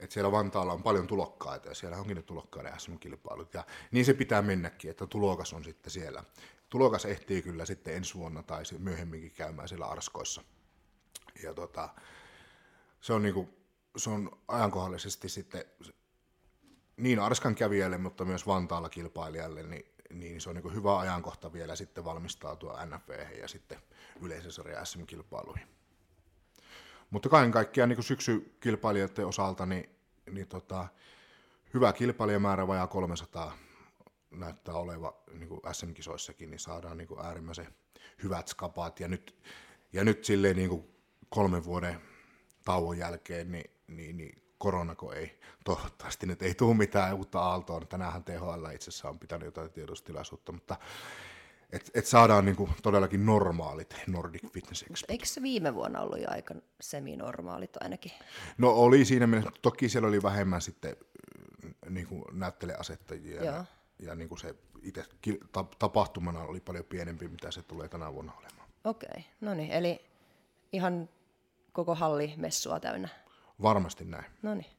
S2: että siellä Vantaalla on paljon tulokkaita ja siellä onkin ne tulokkaiden SM-kilpailut. Ja niin se pitää mennäkin, että tulokas on sitten siellä. Tulokas ehtii kyllä sitten ensi vuonna tai myöhemminkin käymään siellä Arskoissa. Ja tota, se on, niin kuin, se on ajankohdallisesti sitten niin Arskan kävijälle, mutta myös Vantaalla kilpailijalle, niin, niin se on niin hyvä ajankohta vielä sitten valmistautua NFV ja sitten yleisen sarjan SM-kilpailuihin. Mutta kaiken kaikkiaan niin syksykilpailijoiden osalta niin, niin tota, hyvä kilpailijamäärä, vajaa 300 näyttää oleva niin kuin SM-kisoissakin, niin saadaan niin kuin äärimmäisen hyvät skapaat. Ja nyt, ja nyt silleen niin kuin kolmen vuoden tauon jälkeen, niin, niin, niin koronako ei, toivottavasti nyt ei tule mitään uutta aaltoa. Tänäänhän THL itse asiassa on pitänyt jotain tiedostilaisuutta, mutta että et saadaan niinku todellakin normaalit Nordic Fitness Expo.
S1: Eikö se viime vuonna ollut jo aika seminormaalit ainakin?
S2: No oli siinä mielessä, toki siellä oli vähemmän sitten niinku näytteleasettajia ja, ja niinku se itse tapahtumana oli paljon pienempi, mitä se tulee tänä vuonna olemaan.
S1: Okei, okay. no niin, eli ihan koko halli messua täynnä.
S2: Varmasti näin.
S1: No niin.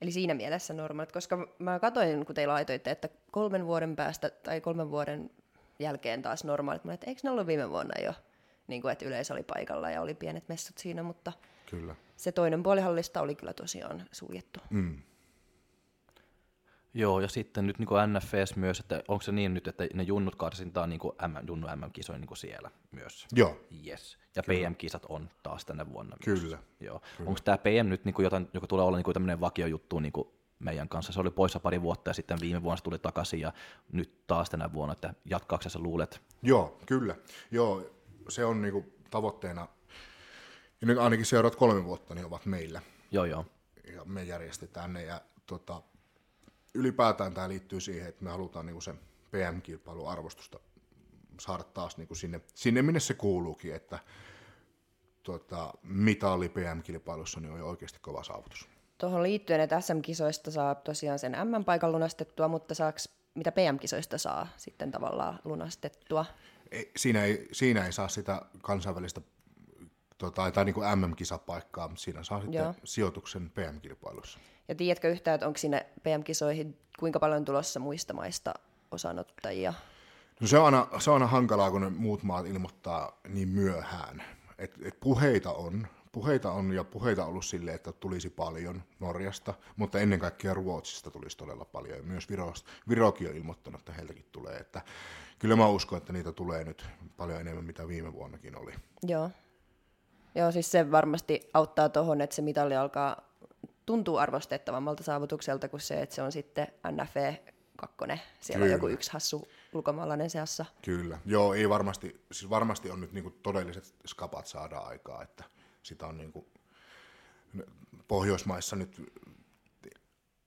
S1: Eli siinä mielessä normaalit, koska mä katsoin, kun te laitoitte, että kolmen vuoden päästä tai kolmen vuoden jälkeen taas normaalit. Mä että eikö ne ollut viime vuonna jo, niin kuin, että yleisö oli paikalla ja oli pienet messut siinä, mutta
S2: kyllä.
S1: se toinen puoli hallista oli kyllä tosiaan suljettu.
S2: Mm.
S3: Joo, ja sitten nyt niin kuin NFS myös, että onko se niin nyt, että ne junnut karsintaa niin kuin M, junnu MM-kisoja niin kuin siellä myös?
S2: Joo.
S3: Yes. Ja Kyllä. PM-kisat on taas tänä vuonna
S2: Kyllä. Myös.
S3: Joo. Kyllä. Onko tämä PM nyt niin kuin jotain, joka tulee olla niin kuin tämmöinen vakiojuttu niin kuin meidän kanssa. Se oli poissa pari vuotta ja sitten viime vuonna se tuli takaisin ja nyt taas tänä vuonna, että jatkaako sä luulet?
S2: Joo, kyllä. Joo, se on niinku tavoitteena, ja nyt ainakin seuraavat kolme vuotta niin ovat meillä.
S3: Joo, joo.
S2: Ja me järjestetään ne ja tota, ylipäätään tämä liittyy siihen, että me halutaan niinku sen PM-kilpailun arvostusta saada taas niinku sinne, sinne, minne se kuuluukin, että tota, mitali PM-kilpailussa niin on jo oikeasti kova saavutus.
S1: Tuohon liittyen, että SM-kisoista saa tosiaan sen M-paikan lunastettua, mutta saaks, mitä PM-kisoista saa sitten tavallaan lunastettua?
S2: Ei, siinä, ei, siinä ei saa sitä kansainvälistä tota, tai niin kuin MM-kisapaikkaa, mutta siinä saa sitten Joo. sijoituksen PM-kilpailussa.
S1: Ja tiedätkö yhtään, että onko sinne PM-kisoihin kuinka paljon tulossa muista maista osanottajia?
S2: No se, on aina, se on aina hankalaa, kun ne muut maat ilmoittaa niin myöhään. Et, et puheita on, puheita on ja puheita ollut sille, että tulisi paljon Norjasta, mutta ennen kaikkea Ruotsista tulisi todella paljon ja myös Virosta. Virokin on ilmoittanut, että heiltäkin tulee. Että kyllä mä uskon, että niitä tulee nyt paljon enemmän, mitä viime vuonnakin oli.
S1: Joo. Joo, siis se varmasti auttaa tuohon, että se mitali alkaa tuntuu arvostettavammalta saavutukselta kuin se, että se on sitten NFE kakkonen. Siellä Kyllä. on joku yksi hassu ulkomaalainen seassa.
S2: Kyllä. Joo, ei varmasti, siis varmasti on nyt niinku todelliset skapat saada aikaa, että sitä on niin kuin Pohjoismaissa nyt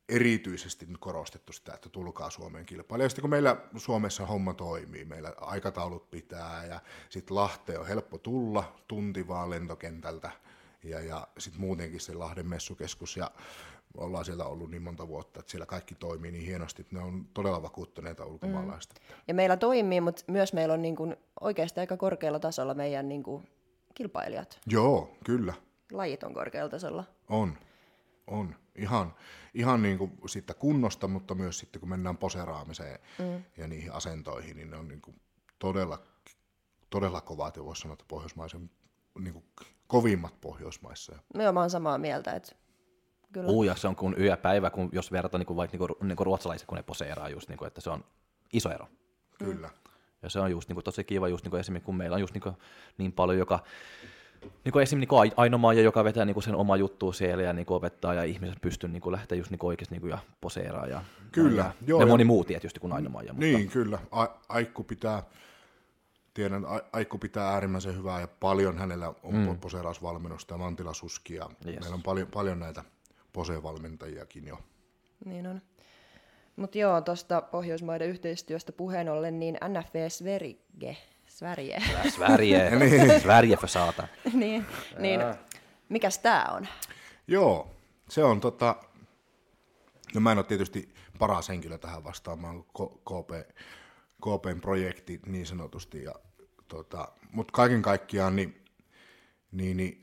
S2: erityisesti nyt korostettu sitä, että tulkaa Suomeen kilpailijoista, sitten kun meillä Suomessa homma toimii, meillä aikataulut pitää ja sitten Lahteen on helppo tulla, tunti vaan lentokentältä ja, ja sitten muutenkin se Lahden messukeskus ja ollaan siellä ollut niin monta vuotta, että siellä kaikki toimii niin hienosti, että ne on todella vakuuttuneita ulkomaalaista. Mm.
S1: Ja meillä toimii, mutta myös meillä on niin kuin oikeasti aika korkealla tasolla meidän niin kuin kilpailijat.
S2: Joo, kyllä.
S1: Lajit on korkealla tasolla.
S2: On, on. Ihan, ihan niin kuin siitä kunnosta, mutta myös sitten kun mennään poseraamiseen mm. ja niihin asentoihin, niin ne on niin kuin todella, todella kovat ja voisi sanoa, että pohjoismaisen niin kuin kovimmat Pohjoismaissa.
S1: Joo, mä oon samaa mieltä, että
S3: Kyllä. Uja, se on kuin yöpäivä, kun jos verrataan niin kuin vaikka niin kuin, niin kuin ruotsalaiset, kun ne poseeraa just, niin kuin, että se on iso ero.
S2: Kyllä.
S3: Ja se on just niin kuin, tosi kiva, just niin kuin esimerkiksi kun meillä on just niin, kuin, niin paljon, joka niin kuin esimerkiksi niin Aino Maija, joka vetää niin kuin sen oma juttu siellä ja niin kuin opettaa ja ihmiset pystyy niin kuin lähteä just niin kuin oikeasti niin kuin, ja poseeraa. Ja,
S2: kyllä.
S3: Ja, joo, ja moni muu tietysti kuin Aino Maija.
S2: Mutta... Niin, kyllä. A- Aikku pitää, tiedän, Aikku pitää äärimmäisen hyvää ja paljon hänellä on mm. poseerausvalmennusta ja Mantila Suski ja yes. meillä on paljon, paljon näitä posevalmentajiakin jo.
S1: Niin on. Mutta joo, tuosta Pohjoismaiden yhteistyöstä puheen ollen, niin NFV Sverige, Sverige.
S3: Sverige, niin. Sverige för saata.
S1: niin, niin mikäs tämä on?
S2: Joo, se on tota, no mä en ole tietysti paras henkilö tähän vastaamaan, KP, KPn projekti niin sanotusti, ja, tota, mutta kaiken kaikkiaan niin, niin, niin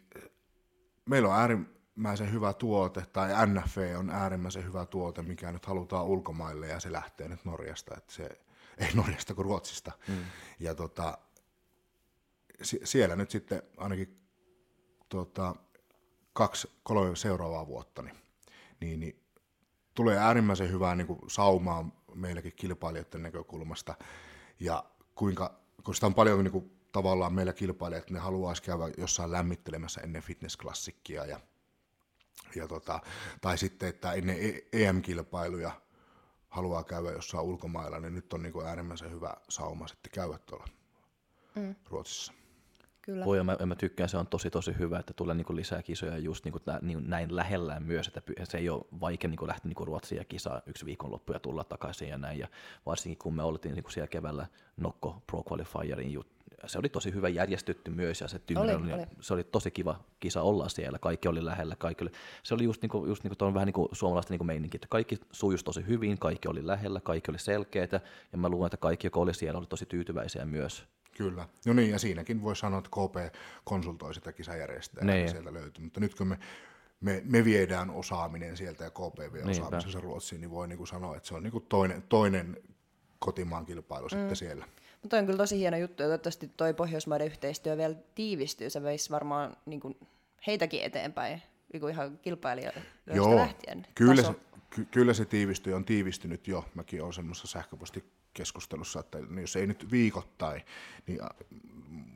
S2: meillä on äärin, äärimmäisen hyvä tuote, tai NFV on äärimmäisen hyvä tuote, mikä nyt halutaan ulkomaille, ja se lähtee nyt Norjasta, että se, ei Norjasta kuin Ruotsista. Mm. Ja tota, siellä nyt sitten ainakin tota, kaksi, kolme seuraavaa vuotta, niin, niin, niin tulee äärimmäisen hyvää niin kuin saumaa meilläkin kilpailijoiden näkökulmasta, ja kuinka, kun sitä on paljon niin kuin, tavallaan meillä kilpailijat, ne haluaisi käydä jossain lämmittelemässä ennen fitnessklassikkia, ja ja tota, tai sitten, että ennen EM-kilpailuja e haluaa käydä jossain ulkomailla, niin nyt on niin kuin äärimmäisen hyvä sauma sitten käydä tuolla mm. Ruotsissa.
S3: Kyllä. Voi, mä, mä tykkään, se on tosi tosi hyvä, että tulee niin lisää kisoja just niin kuin niin, näin lähellään myös, että se ei ole vaikea niin lähteä niin Ruotsiin ja kisaa yksi viikonloppu ja tulla takaisin ja näin. Ja varsinkin kun me oltiin niin siellä keväällä Nokko Pro Qualifierin jut, se oli tosi hyvä järjestetty myös ja se, oli, oli, oli. se oli tosi kiva kisa olla siellä, kaikki oli lähellä, kaikki oli, se oli just, niinku, just niinku, vähän niin kuin suomalaista niinku meininki, että kaikki sujuisi tosi hyvin, kaikki oli lähellä, kaikki oli selkeitä ja mä luulen, että kaikki, jotka oli siellä, oli tosi tyytyväisiä myös.
S2: Kyllä. No niin, ja siinäkin voi sanoa, että KP konsultoi sitä kisajärjestäjää, niin sieltä löytyy. Mutta nyt kun me, me, me viedään osaaminen sieltä ja KP vie osaamisensa Ruotsiin, niin voi niin kuin sanoa, että se on niin kuin toinen, toinen kotimaan kilpailu mm. sitten siellä.
S1: Mutta on kyllä tosi hieno juttu, ja toivottavasti toi Pohjoismaiden yhteistyö vielä tiivistyy. Se veisi varmaan niin kuin, heitäkin eteenpäin niin kuin ihan kilpailijoista Joo, lähtien.
S2: Kyllä se, ky- kyllä se tiivistyy, on tiivistynyt jo. Mäkin olen semmoisessa sähköpostikeskustelussa, että jos ei nyt viikoittain, niin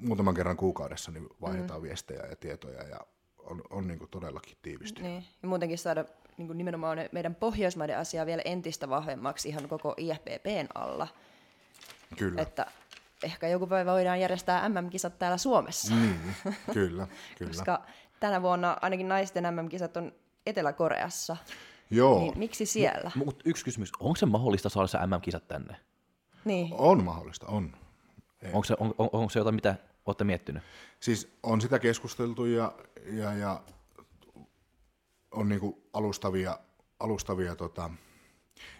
S2: muutaman kerran kuukaudessa niin vaihdetaan mm. viestejä ja tietoja ja on, on niin kuin todellakin tiivistynyt.
S1: Niin. Ja muutenkin saada niin kuin nimenomaan meidän Pohjoismaiden asiaa vielä entistä vahvemmaksi ihan koko IFPPn alla.
S2: Kyllä.
S1: Että ehkä joku päivä voidaan järjestää MM-kisat täällä Suomessa.
S2: Mm, kyllä, kyllä.
S1: Koska tänä vuonna ainakin naisten MM-kisat on Etelä-Koreassa.
S2: Joo.
S1: Niin miksi siellä?
S3: Mutta yksi kysymys, onko se mahdollista saada se MM-kisat tänne?
S1: Niin.
S2: On mahdollista, on.
S3: Onko se, on, on, onko se jotain, mitä olette miettinyt?
S2: Siis on sitä keskusteltu ja, ja, ja on niinku alustavia, alustavia tota,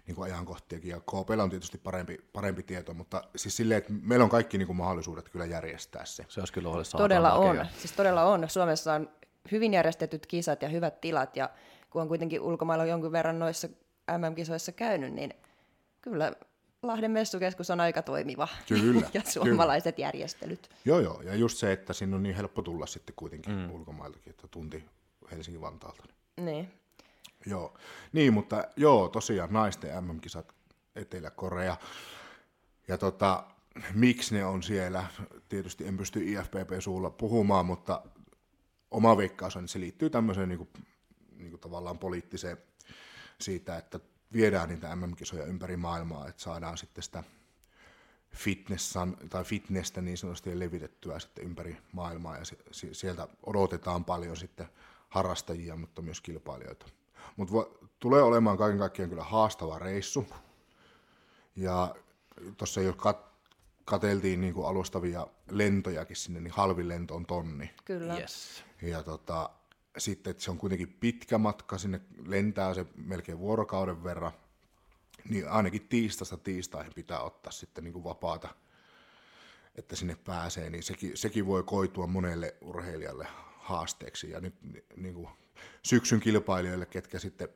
S2: niin kuin ajankohtiakin, ja KP on tietysti parempi, parempi tieto, mutta siis silleen, että meillä on kaikki niin kuin mahdollisuudet kyllä järjestää se.
S3: Se olisi kyllä ollut
S1: Todella on, makea. siis todella on. Suomessa on hyvin järjestetyt kisat ja hyvät tilat, ja kun on kuitenkin ulkomailla jonkun verran noissa MM-kisoissa käynyt, niin kyllä Lahden messukeskus on aika toimiva.
S2: Kyllä.
S1: ja suomalaiset kyllä. järjestelyt.
S2: Joo, joo. Ja just se, että sinne on niin helppo tulla sitten kuitenkin mm. ulkomailtakin, että tunti Helsingin-Vantaalta.
S1: Niin.
S2: Joo, niin, mutta joo, tosiaan naisten MM-kisat Etelä-Korea. Ja tota, miksi ne on siellä, tietysti en pysty IFPP-suulla puhumaan, mutta oma veikkaus on, että se liittyy tämmöiseen niin kuin, niin kuin tavallaan poliittiseen siitä, että viedään niitä MM-kisoja ympäri maailmaa, että saadaan sitten sitä fitnessan, tai fitnessä niin sanotusti levitettyä sitten ympäri maailmaa, ja sieltä odotetaan paljon sitten harrastajia, mutta myös kilpailijoita. Mutta tulee olemaan kaiken kaikkiaan kyllä haastava reissu. Ja tuossa jo kat- kateltiin niin kuin alustavia lentojakin sinne, niin halvin lento on tonni.
S1: Kyllä.
S3: Yes.
S2: Ja tota, sitten, että se on kuitenkin pitkä matka, sinne lentää se melkein vuorokauden verran, niin ainakin tiistasta tiistaihin pitää ottaa sitten niin kuin vapaata, että sinne pääsee, niin sekin, sekin voi koitua monelle urheilijalle haasteeksi. Ja nyt niin kuin syksyn kilpailijoille, ketkä sitten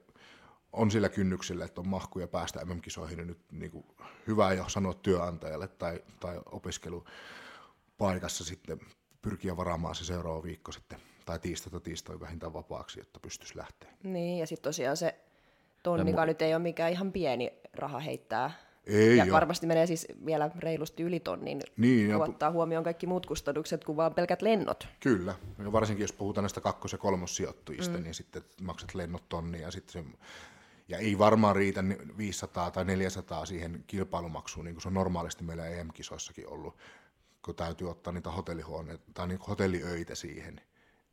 S2: on sillä kynnyksellä, että on mahkuja päästä MM-kisoihin, niin nyt niin kuin hyvä jo sanoa työnantajalle tai, tai opiskelupaikassa sitten pyrkiä varaamaan se seuraava viikko sitten, tai tiistaita tiistai vähintään vapaaksi, jotta pystyisi lähteä.
S1: Niin, ja sitten tosiaan se tonnikaan nyt ei ole mikään ihan pieni raha heittää.
S2: Ei
S1: ja
S2: oo.
S1: varmasti menee siis vielä reilusti yli tonnin,
S2: Niin, ja
S1: kun
S2: pu-
S1: ottaa huomioon kaikki muut kustannukset kuin vaan pelkät lennot.
S2: Kyllä, ja varsinkin jos puhutaan näistä kakkos- ja kolmossijoittujista, mm. niin sitten maksat lennot tonni ja sitten se, ja ei varmaan riitä ni- 500 tai 400 siihen kilpailumaksuun, niin kuin se on normaalisti meillä EM-kisoissakin ollut, kun täytyy ottaa niitä hotellihuoneita tai niin hotelliöitä siihen,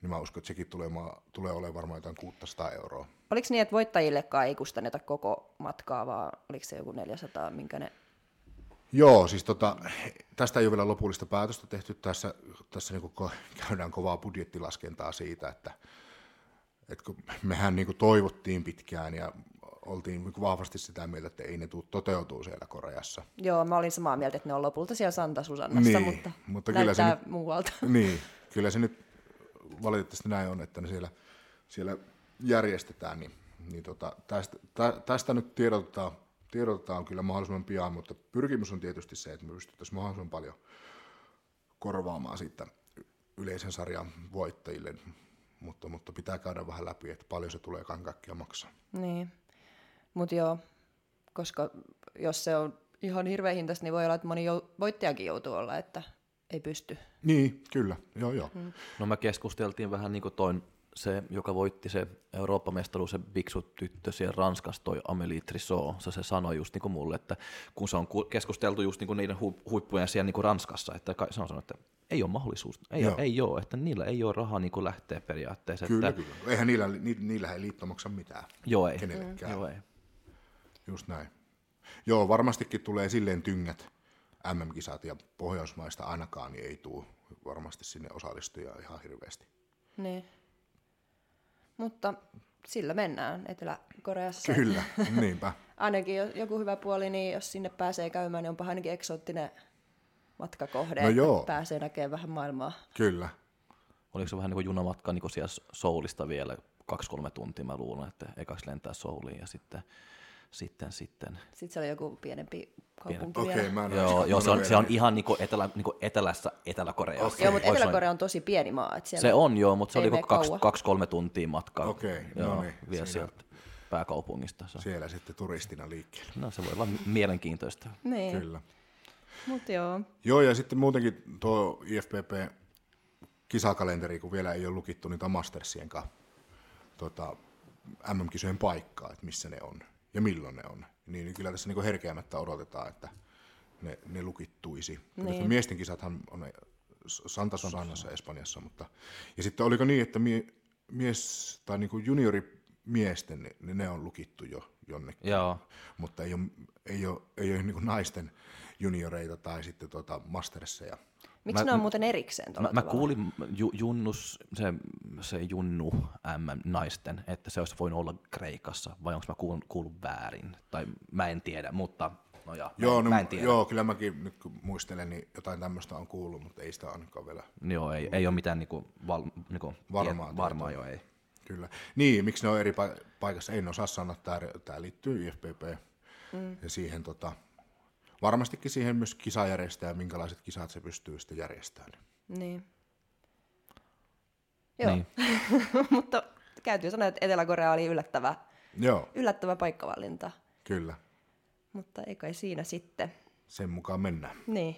S2: niin mä uskon, että sekin tulee, tulee olemaan varmaan jotain 600 euroa.
S1: Oliko niin, että voittajillekaan ei kustanneta koko matkaa, vaan oliko se joku 400, minkä ne...
S2: Joo, siis tota, tästä ei ole vielä lopullista päätöstä tehty. Tässä, tässä niin ko- käydään kovaa budjettilaskentaa siitä, että, että kun mehän niin toivottiin pitkään ja oltiin niin vahvasti sitä mieltä, että ei ne tule toteutuu siellä Koreassa.
S1: Joo, mä olin samaa mieltä, että ne on lopulta siellä Santa Susannassa,
S2: Niin,
S1: mutta,
S2: mutta kyllä se nyt-
S1: muualta.
S2: Niin, kyllä se nyt valitettavasti näin on, että ne siellä, siellä järjestetään, niin, niin tota, tästä, tä, tästä nyt tiedotetaan, tiedotetaan kyllä mahdollisimman pian, mutta pyrkimys on tietysti se, että me pystyttäisiin mahdollisimman paljon korvaamaan siitä yleisen sarjan voittajille, mutta, mutta pitää käydä vähän läpi, että paljon se tulee kaikkiaan maksaa.
S1: Niin, mutta joo, koska jos se on ihan hirveän hintaista, niin voi olla, että moni jou- voittajakin joutuu olla, että ei pysty.
S2: Niin, kyllä, joo joo.
S1: Mm.
S3: No me keskusteltiin vähän niin kuin toin, se, joka voitti se Eurooppa-mestaruus, se biksut tyttö siellä Ranskassa, toi Amélie Trissot, se, se sanoi just niin kuin mulle, että kun se on ku- keskusteltu just niin kuin niiden hu- huippujen siellä niin kuin Ranskassa, että se on sanonut, että ei ole mahdollisuus, ei, ole, ei ole, että niillä ei ole rahaa niin kuin lähteä periaatteessa.
S2: Kyllä,
S3: että,
S2: kyllä. Eihän niillä, ni, niillä ei liitto maksa mitään.
S3: Joo ei,
S2: Kenellekään.
S3: joo ei.
S2: Just näin. Joo, varmastikin tulee silleen tyngät MM-kisat ja Pohjoismaista ainakaan niin ei tule varmasti sinne osallistujia ihan hirveästi.
S1: Niin. Mutta sillä mennään Etelä-Koreassa.
S2: Kyllä, niinpä.
S1: Ainakin jos joku hyvä puoli, niin jos sinne pääsee käymään, niin onpa ainakin eksoottinen matkakohde,
S2: No
S1: että
S2: joo.
S1: pääsee näkemään vähän maailmaa.
S2: Kyllä.
S3: Oliko se vähän niin kuin junamatka niin kuin siellä Soulista vielä kaksi-kolme tuntia, mä luulen, että ekaksi lentää Souliin ja sitten, sitten, sitten.
S1: Sitten siellä on joku pienempi kaupunki
S2: Okei,
S1: vielä.
S2: mä en
S3: Joo,
S2: ole-
S3: joo se, on, se on ihan niin kuin etelä, niin kuin etelässä Etelä-Koreassa.
S1: Joo, mutta Etelä-Korea on tosi pieni maa. Että
S3: Se on joo, mutta se oli joku kaksi, kaksi, kolme tuntia matkaa.
S2: Okei,
S3: joo,
S2: no niin,
S3: Vielä
S2: siinä-
S3: sieltä pääkaupungista. Se.
S2: Siellä sitten turistina liikkeellä.
S3: No se voi olla mielenkiintoista.
S1: Niin,
S2: Kyllä.
S1: mutta joo.
S2: Joo, ja sitten muutenkin tuo IFPP kisakalenteri, kun vielä ei ole lukittu niitä Mastersien kanssa tota, MM-kisojen paikkaa, että missä ne on ja milloin ne on, niin kyllä tässä niin herkeämättä odotetaan, että ne, ne lukittuisi.
S1: Niin.
S2: Niin. Miesten kisathan on Santa Susannassa Espanjassa, mutta ja sitten oliko niin, että mie, mies tai niin kuin juniorimiesten, niin, niin ne on lukittu jo jonnekin,
S3: Joo.
S2: mutta ei ole, ei ole, ei ole niin kuin naisten junioreita tai sitten tuota mastersseja.
S1: Miksi
S3: Mä-
S1: ne on muuten erikseen tuolla
S3: Mä, mä kuulin ju, Junnus, se, se Junnu M naisten, että se olisi voinut olla Kreikassa, vai onko mä kuullut, kuullut väärin? Tai mä en tiedä, mutta no ja,
S2: Joo,
S3: mä,
S2: no,
S3: mä en tiedä.
S2: joo, kyllä mäkin nyt kun muistelen, niin jotain tämmöistä on kuullut, mutta ei sitä ainakaan vielä.
S3: Joo, ei, ei ole mitään niinku, val, niinku,
S2: Varmaa
S3: tie- varmaa jo ei.
S2: Kyllä. Niin, miksi ne on eri pa- paikassa? En osaa sanoa, tämä, tämä liittyy IFPP mm. ja siihen tota, varmastikin siihen myös kisajärjestää ja minkälaiset kisat se pystyy sitten järjestämään.
S1: Niin. Joo,
S3: Niin.
S1: mutta täytyy sanoa, että Etelä-Korea oli yllättävä,
S2: Joo,
S1: yllättävä paikkavalinta.
S2: kyllä.
S1: Mutta ei kai siinä sitten.
S2: Sen mukaan mennään.
S1: Niin.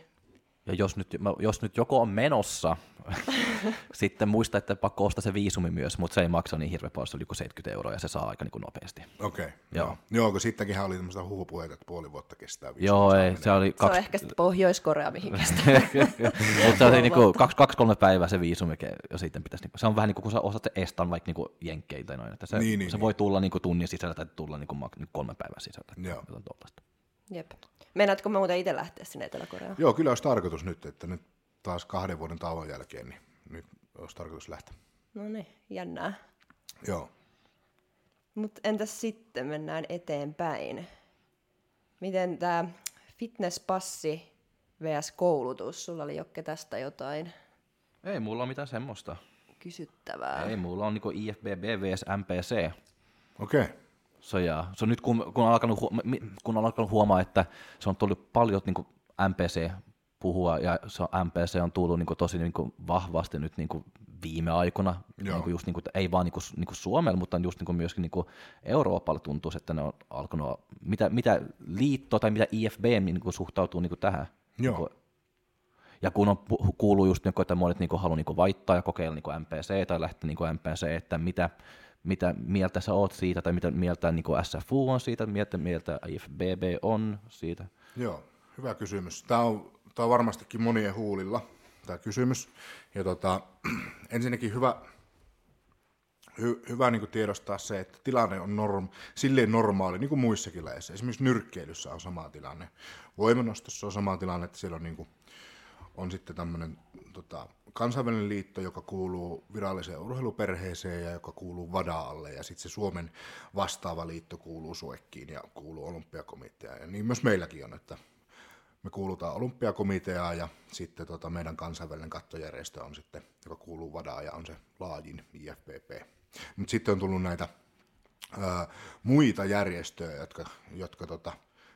S3: Ja jos nyt, jos nyt joko on menossa, sitten muista, että pakko ostaa se viisumi myös, mutta se ei maksa niin hirveän paljon, se oli 70 euroa ja se saa aika niin kuin nopeasti.
S2: Okei, okay,
S3: Joo.
S2: joo. joo. kun sittenkin oli tämmöistä huhupuheita, että puoli vuotta kestää. viisumi
S3: Joo, ei, se oli
S1: Se on
S3: kaksi,
S1: ehkä sitten Pohjois-Korea, mihin kestää.
S3: mutta se oli niinku kaksi, kaksi, kolme päivää se viisumi, ja sitten pitäisi, niinku, se on vähän niin kuin kun sä ostat se Estan vaikka niinku Jenkkeiltä, tai noin, että se,
S2: Niin, niin,
S3: se
S2: niin.
S3: voi tulla niinku tunnin sisällä tai tulla niinku, mak- niinku kolme päivän sisällä.
S2: Joo.
S3: Jotain tuollaista.
S1: Jep. Meinaatko muuten itse lähteä sinne Etelä-Koreaan?
S2: Joo, kyllä olisi tarkoitus nyt, että nyt taas kahden vuoden tauon jälkeen, niin nyt olisi tarkoitus lähteä.
S1: No niin, jännää.
S2: Joo.
S1: Mutta entäs sitten mennään eteenpäin? Miten tämä fitnesspassi vs. koulutus? Sulla oli Jokke tästä jotain
S3: Ei mulla ole mitään semmoista.
S1: kysyttävää.
S3: Ei, mulla on niinku IFBB vs MPC.
S2: Okei. Okay.
S3: Se, jää. se on nyt kun, kun, on alkanut, huo- mi- kun on alkanut huomaa, että se on tullut paljon niin MPC puhua ja se on, MPC on tullut niin kuin, tosi niin kuin, vahvasti nyt niin kuin, viime aikoina,
S2: Joo.
S3: niin kuin, just, niin kuin, ei vaan niin kuin, niin kuin Suomella, mutta just niin kuin, myöskin niin kuin Euroopalla tuntuu, että ne on alkanut, mitä, mitä liitto tai mitä IFB niin kuin, suhtautuu niin kuin, tähän.
S2: Joo.
S3: Niin kuin, ja kun on kuuluu just, niin kuin, että monet niin kuin, haluaa niin kuin, vaihtaa ja kokeilla niin kuin MPC tai lähteä niin kuin MPC, että mitä, mitä mieltä sä oot siitä, tai mitä mieltä niin kuin SFU on siitä, mitä mieltä IFBB on siitä.
S2: Joo, hyvä kysymys. Tämä on, tämä on varmastikin monien huulilla, tämä kysymys. Ja tota, ensinnäkin hyvä, hy, hyvä niin tiedostaa se, että tilanne on norm, silleen normaali, niin kuin muissakin lajeissa. Esimerkiksi nyrkkeilyssä on sama tilanne. Voimanostossa on sama tilanne, että siellä on, niin kuin, on sitten tämmöinen tota, kansainvälinen liitto, joka kuuluu viralliseen urheiluperheeseen ja joka kuuluu VADAalle. Ja sitten se Suomen vastaava liitto kuuluu SUEKkiin ja kuuluu olympiakomiteaan. Ja niin myös meilläkin on, että me kuulutaan olympiakomiteaan ja sitten tota meidän kansainvälinen kattojärjestö on sitten, joka kuuluu VADAan ja on se laajin IFPP. Mutta sitten on tullut näitä muita järjestöjä, jotka, jotka tota,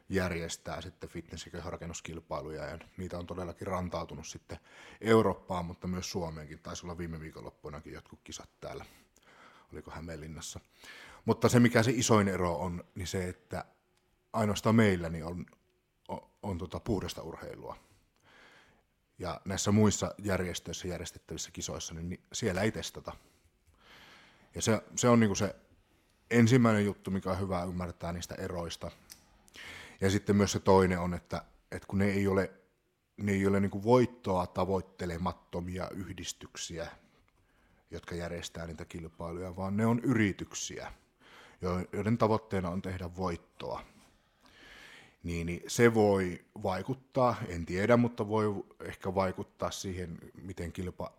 S2: järjestää sitten fitness- ja kehorakennuskilpailuja ja niitä on todellakin rantautunut sitten Eurooppaan, mutta myös Suomeenkin. Taisi olla viime viikonloppuinakin jotkut kisat täällä, oliko Hämeenlinnassa. Mutta se mikä se isoin ero on, niin se, että ainoastaan meillä niin on, on, on tota puhdasta urheilua. Ja näissä muissa järjestöissä järjestettävissä kisoissa, niin ni- siellä ei testata. Ja se, se on niinku se ensimmäinen juttu, mikä on hyvä ymmärtää niistä eroista. Ja sitten myös se toinen on, että, että kun ne ei ole, ne ei ole niinku voittoa tavoittelemattomia yhdistyksiä, jotka järjestää niitä kilpailuja, vaan ne on yrityksiä, jo- joiden tavoitteena on tehdä voittoa. Niin, niin se voi vaikuttaa, en tiedä, mutta voi ehkä vaikuttaa siihen, miten kilpa,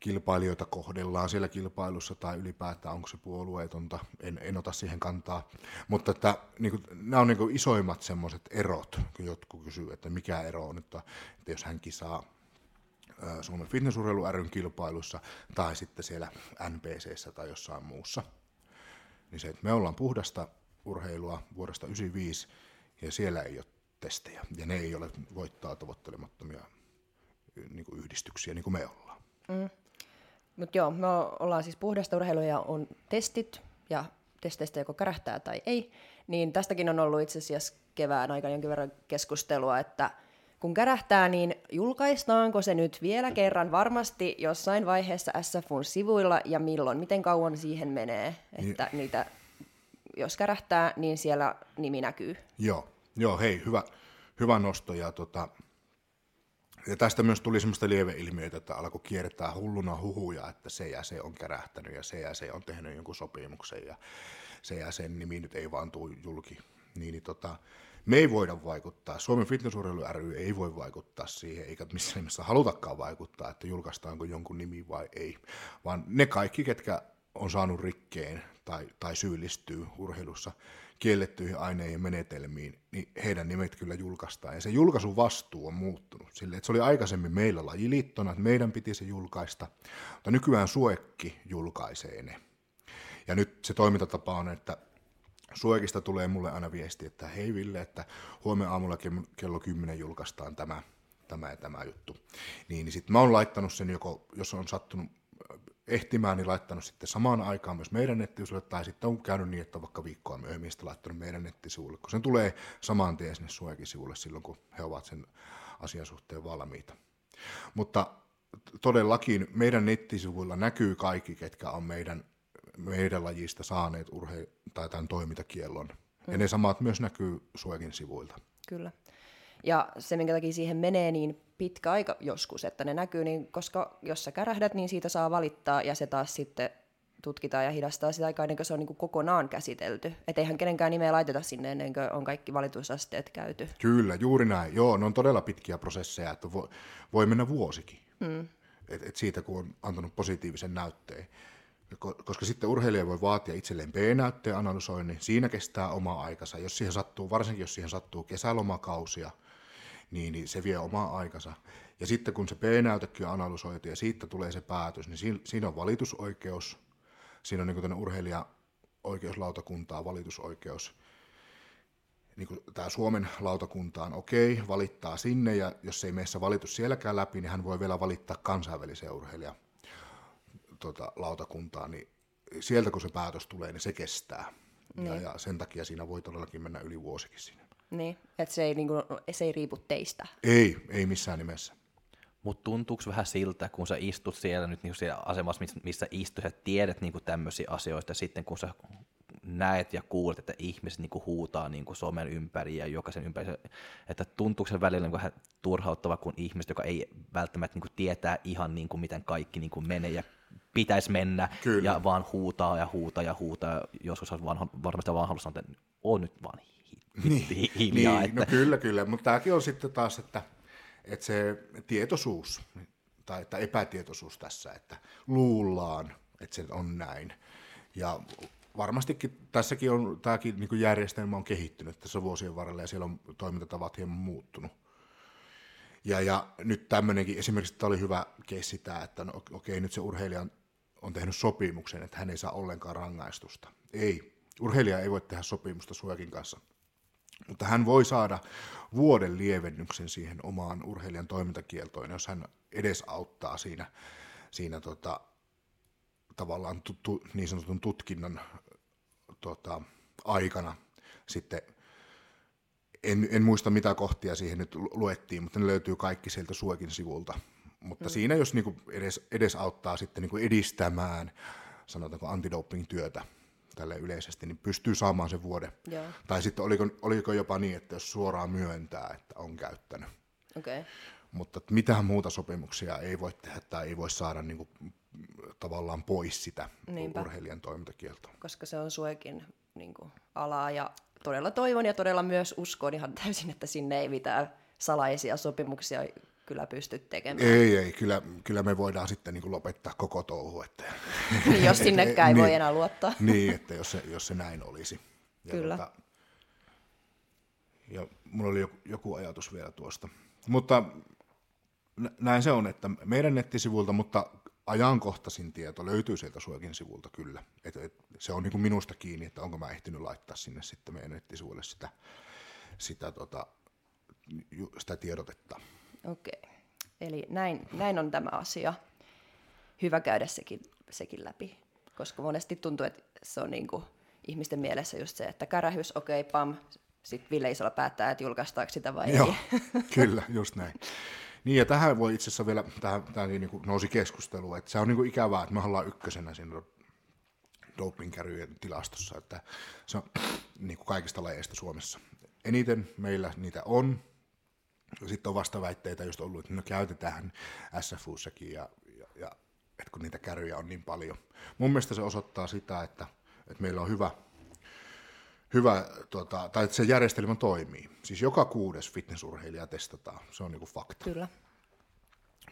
S2: kilpailijoita kohdellaan siellä kilpailussa tai ylipäätään onko se puolueetonta, en, en ota siihen kantaa. Mutta että, niin kuin, nämä on niin kuin isoimmat semmoiset erot, kun jotkut kysyy, että mikä ero on, että, että jos hän kisaa Suomen fitnessurheilu ryn kilpailussa tai sitten siellä NPCssä tai jossain muussa. Niin se, että me ollaan puhdasta urheilua vuodesta 1995 ja siellä ei ole testejä ja ne ei ole voittaa tavoittelemattomia niin kuin yhdistyksiä niin kuin me ollaan.
S1: Mutta joo, me ollaan siis puhdasta urheilua ja on testit ja testeistä joko kärähtää tai ei. Niin tästäkin on ollut itse asiassa kevään aikana jonkin verran keskustelua, että kun kärähtää, niin julkaistaanko se nyt vielä kerran varmasti jossain vaiheessa SFUn sivuilla ja milloin? Miten kauan siihen menee, että niitä, jos kärähtää, niin siellä nimi näkyy?
S2: Joo, joo hei, hyvä, hyvä nosto. Ja, tota, ja tästä myös tuli semmoista lieveilmiöitä, että alkoi kiertää hulluna huhuja, että se ja se on kärähtänyt ja se ja se on tehnyt jonkun sopimuksen ja se ja sen nimi nyt ei vaan tule julki. Niin, niin tota, me ei voida vaikuttaa, Suomen fitnessurheilu ry ei voi vaikuttaa siihen, eikä missään nimessä halutakaan vaikuttaa, että julkaistaanko jonkun nimi vai ei, vaan ne kaikki, ketkä on saanut rikkeen tai, tai syyllistyy urheilussa kiellettyihin aineen ja menetelmiin, niin heidän nimet kyllä julkaistaan. Ja se julkaisun vastuu on muuttunut sille, että se oli aikaisemmin meillä lajiliittona, että meidän piti se julkaista, mutta nykyään Suekki julkaisee ne. Ja nyt se toimintatapa on, että Suekista tulee mulle aina viesti, että hei Ville, että huomenna aamulla ke- kello 10 julkaistaan tämä, tämä ja tämä juttu. Niin, niin sitten mä oon laittanut sen joko, jos on sattunut ehtimään, niin laittanut sitten samaan aikaan myös meidän nettisivuille, tai sitten on käynyt niin, että on vaikka viikkoa myöhemmin sitten laittanut meidän nettisivuille, kun sen tulee saman tien sinne Suojakin sivulle silloin, kun he ovat sen asian suhteen valmiita. Mutta todellakin meidän nettisivuilla näkyy kaikki, ketkä on meidän, meidän lajista saaneet urhe- tai tämän toimintakiellon. Mm. Ja ne samat myös näkyy Suojakin sivuilta.
S1: Kyllä. Ja se, minkä takia siihen menee niin pitkä aika joskus, että ne näkyy, niin koska jos sä kärähdät, niin siitä saa valittaa ja se taas sitten tutkitaan ja hidastaa sitä aikaa ennen kuin se on niin kuin kokonaan käsitelty. Että eihän kenenkään nimeä laiteta sinne ennen kuin on kaikki valitusasteet käyty.
S2: Kyllä, juuri näin. Joo, ne on todella pitkiä prosesseja, että voi, voi mennä vuosikin. Mm. Et, et siitä, kun on antanut positiivisen näytteen. Koska sitten urheilija voi vaatia itselleen B-näytteen analysoinnin, siinä kestää oma aikansa. Jos siihen sattuu, varsinkin jos siihen sattuu kesälomakausia, niin, niin se vie omaa aikansa. Ja sitten kun se P-näytekin on analysoitu ja siitä tulee se päätös, niin siinä on valitusoikeus, siinä on niin urheilija oikeuslautakuntaa valitusoikeus. Niin kuin tämä Suomen lautakuntaan, okei, valittaa sinne, ja jos ei meissä valitus sielläkään läpi, niin hän voi vielä valittaa kansainväliseen urheilija tota, lautakuntaan, niin sieltä kun se päätös tulee, niin se kestää. Niin. Ja, ja sen takia siinä voi todellakin mennä yli vuosikin siinä.
S1: Niin, että se ei, niinku, se ei riipu teistä.
S2: Ei, ei missään nimessä.
S3: Mutta tuntuuko vähän siltä, kun sä istut siellä nyt niin siellä asemassa, missä istut, että tiedät niin tämmöisiä asioita, sitten kun sä näet ja kuulet, että ihmiset niin kuin huutaa niin kuin somen ympäri ja jokaisen ympäri, että tuntuuko se välillä niin vähän turhauttava, kun ihmiset, joka ei välttämättä niin kuin tietää ihan niin kuin miten kaikki niin kuin menee ja pitäisi mennä Kyllä. ja vaan huutaa ja huutaa ja huutaa. Joskus on vanha, varmasti vaan halunnut sanoa, että on nyt vaan
S2: niin, hiljaa. Niin, että... No kyllä, kyllä, mutta tämäkin on sitten taas, että, että se tietoisuus tai että epätietoisuus tässä, että luullaan, että se on näin. Ja varmastikin tässäkin on, tämäkin niin järjestelmä on kehittynyt tässä vuosien varrella ja siellä on toimintatavat hieman muuttunut. Ja, ja nyt tämmöinenkin, esimerkiksi tämä oli hyvä keissi tämä, että no, okei, nyt se urheilija on, on tehnyt sopimuksen, että hän ei saa ollenkaan rangaistusta. Ei, urheilija ei voi tehdä sopimusta suojakin kanssa mutta hän voi saada vuoden lievennyksen siihen omaan urheilijan toimintakieltoon, jos hän edes auttaa siinä, siinä tota, tavallaan tu, niin sanotun tutkinnan tota, aikana sitten en, en muista mitä kohtia siihen nyt luettiin, mutta ne löytyy kaikki sieltä Suokin sivulta. Mutta mm. siinä jos niinku edes, edes auttaa sitten niinku edistämään, sanotaanko antidoping-työtä, tälle yleisesti, niin pystyy saamaan sen vuoden. Joo. Tai sitten oliko, oliko jopa niin, että jos suoraan myöntää, että on käyttänyt.
S1: Okay.
S2: Mutta mitään muuta sopimuksia ei voi tehdä tai ei voi saada niin kuin, tavallaan pois sitä Niinpä. urheilijan toimintakieltoa.
S1: Koska se on suekin niin kuin, alaa ja todella toivon ja todella myös uskon ihan täysin, että sinne ei mitään salaisia sopimuksia kyllä pysty tekemään.
S2: Ei, ei, kyllä, kyllä me voidaan sitten niin kuin lopettaa koko touhu. Että...
S1: Niin, jos sinnekään ei niin, voi enää luottaa.
S2: niin, että jos se, jos se näin olisi.
S1: Ja kyllä. Tuota,
S2: ja mulla oli joku, joku ajatus vielä tuosta. Mutta näin se on, että meidän nettisivulta, mutta ajankohtaisin tieto löytyy sieltä Suojakin sivulta kyllä. Et, et, se on niin kuin minusta kiinni, että onko mä ehtinyt laittaa sinne sitten meidän nettisivuille sitä, sitä, tota, sitä tiedotetta.
S1: Okei. Eli näin, näin on tämä asia. Hyvä käydä sekin, sekin läpi, koska monesti tuntuu, että se on niin kuin ihmisten mielessä just se, että kärähys, okei, okay, pam, sitten Ville Isola päättää, että julkaistaako sitä vai
S2: Joo, ei. kyllä, just näin. Niin ja tähän voi itse asiassa vielä, tähän, tähän niin kuin nousi keskustelu, että se on niin kuin ikävää, että me ollaan ykkösenä siinä dopingkäryjen tilastossa, että se on niin kuin kaikista lajeista Suomessa. Eniten meillä niitä on, sitten on vastaväitteitä just ollut, että no käytetään SFUssakin ja, ja, ja että kun niitä kärryjä on niin paljon. Mun mielestä se osoittaa sitä, että, että meillä on hyvä, hyvä tota, tai että se järjestelmä toimii. Siis joka kuudes fitnessurheilija testataan, se on niinku fakta.
S1: Kyllä.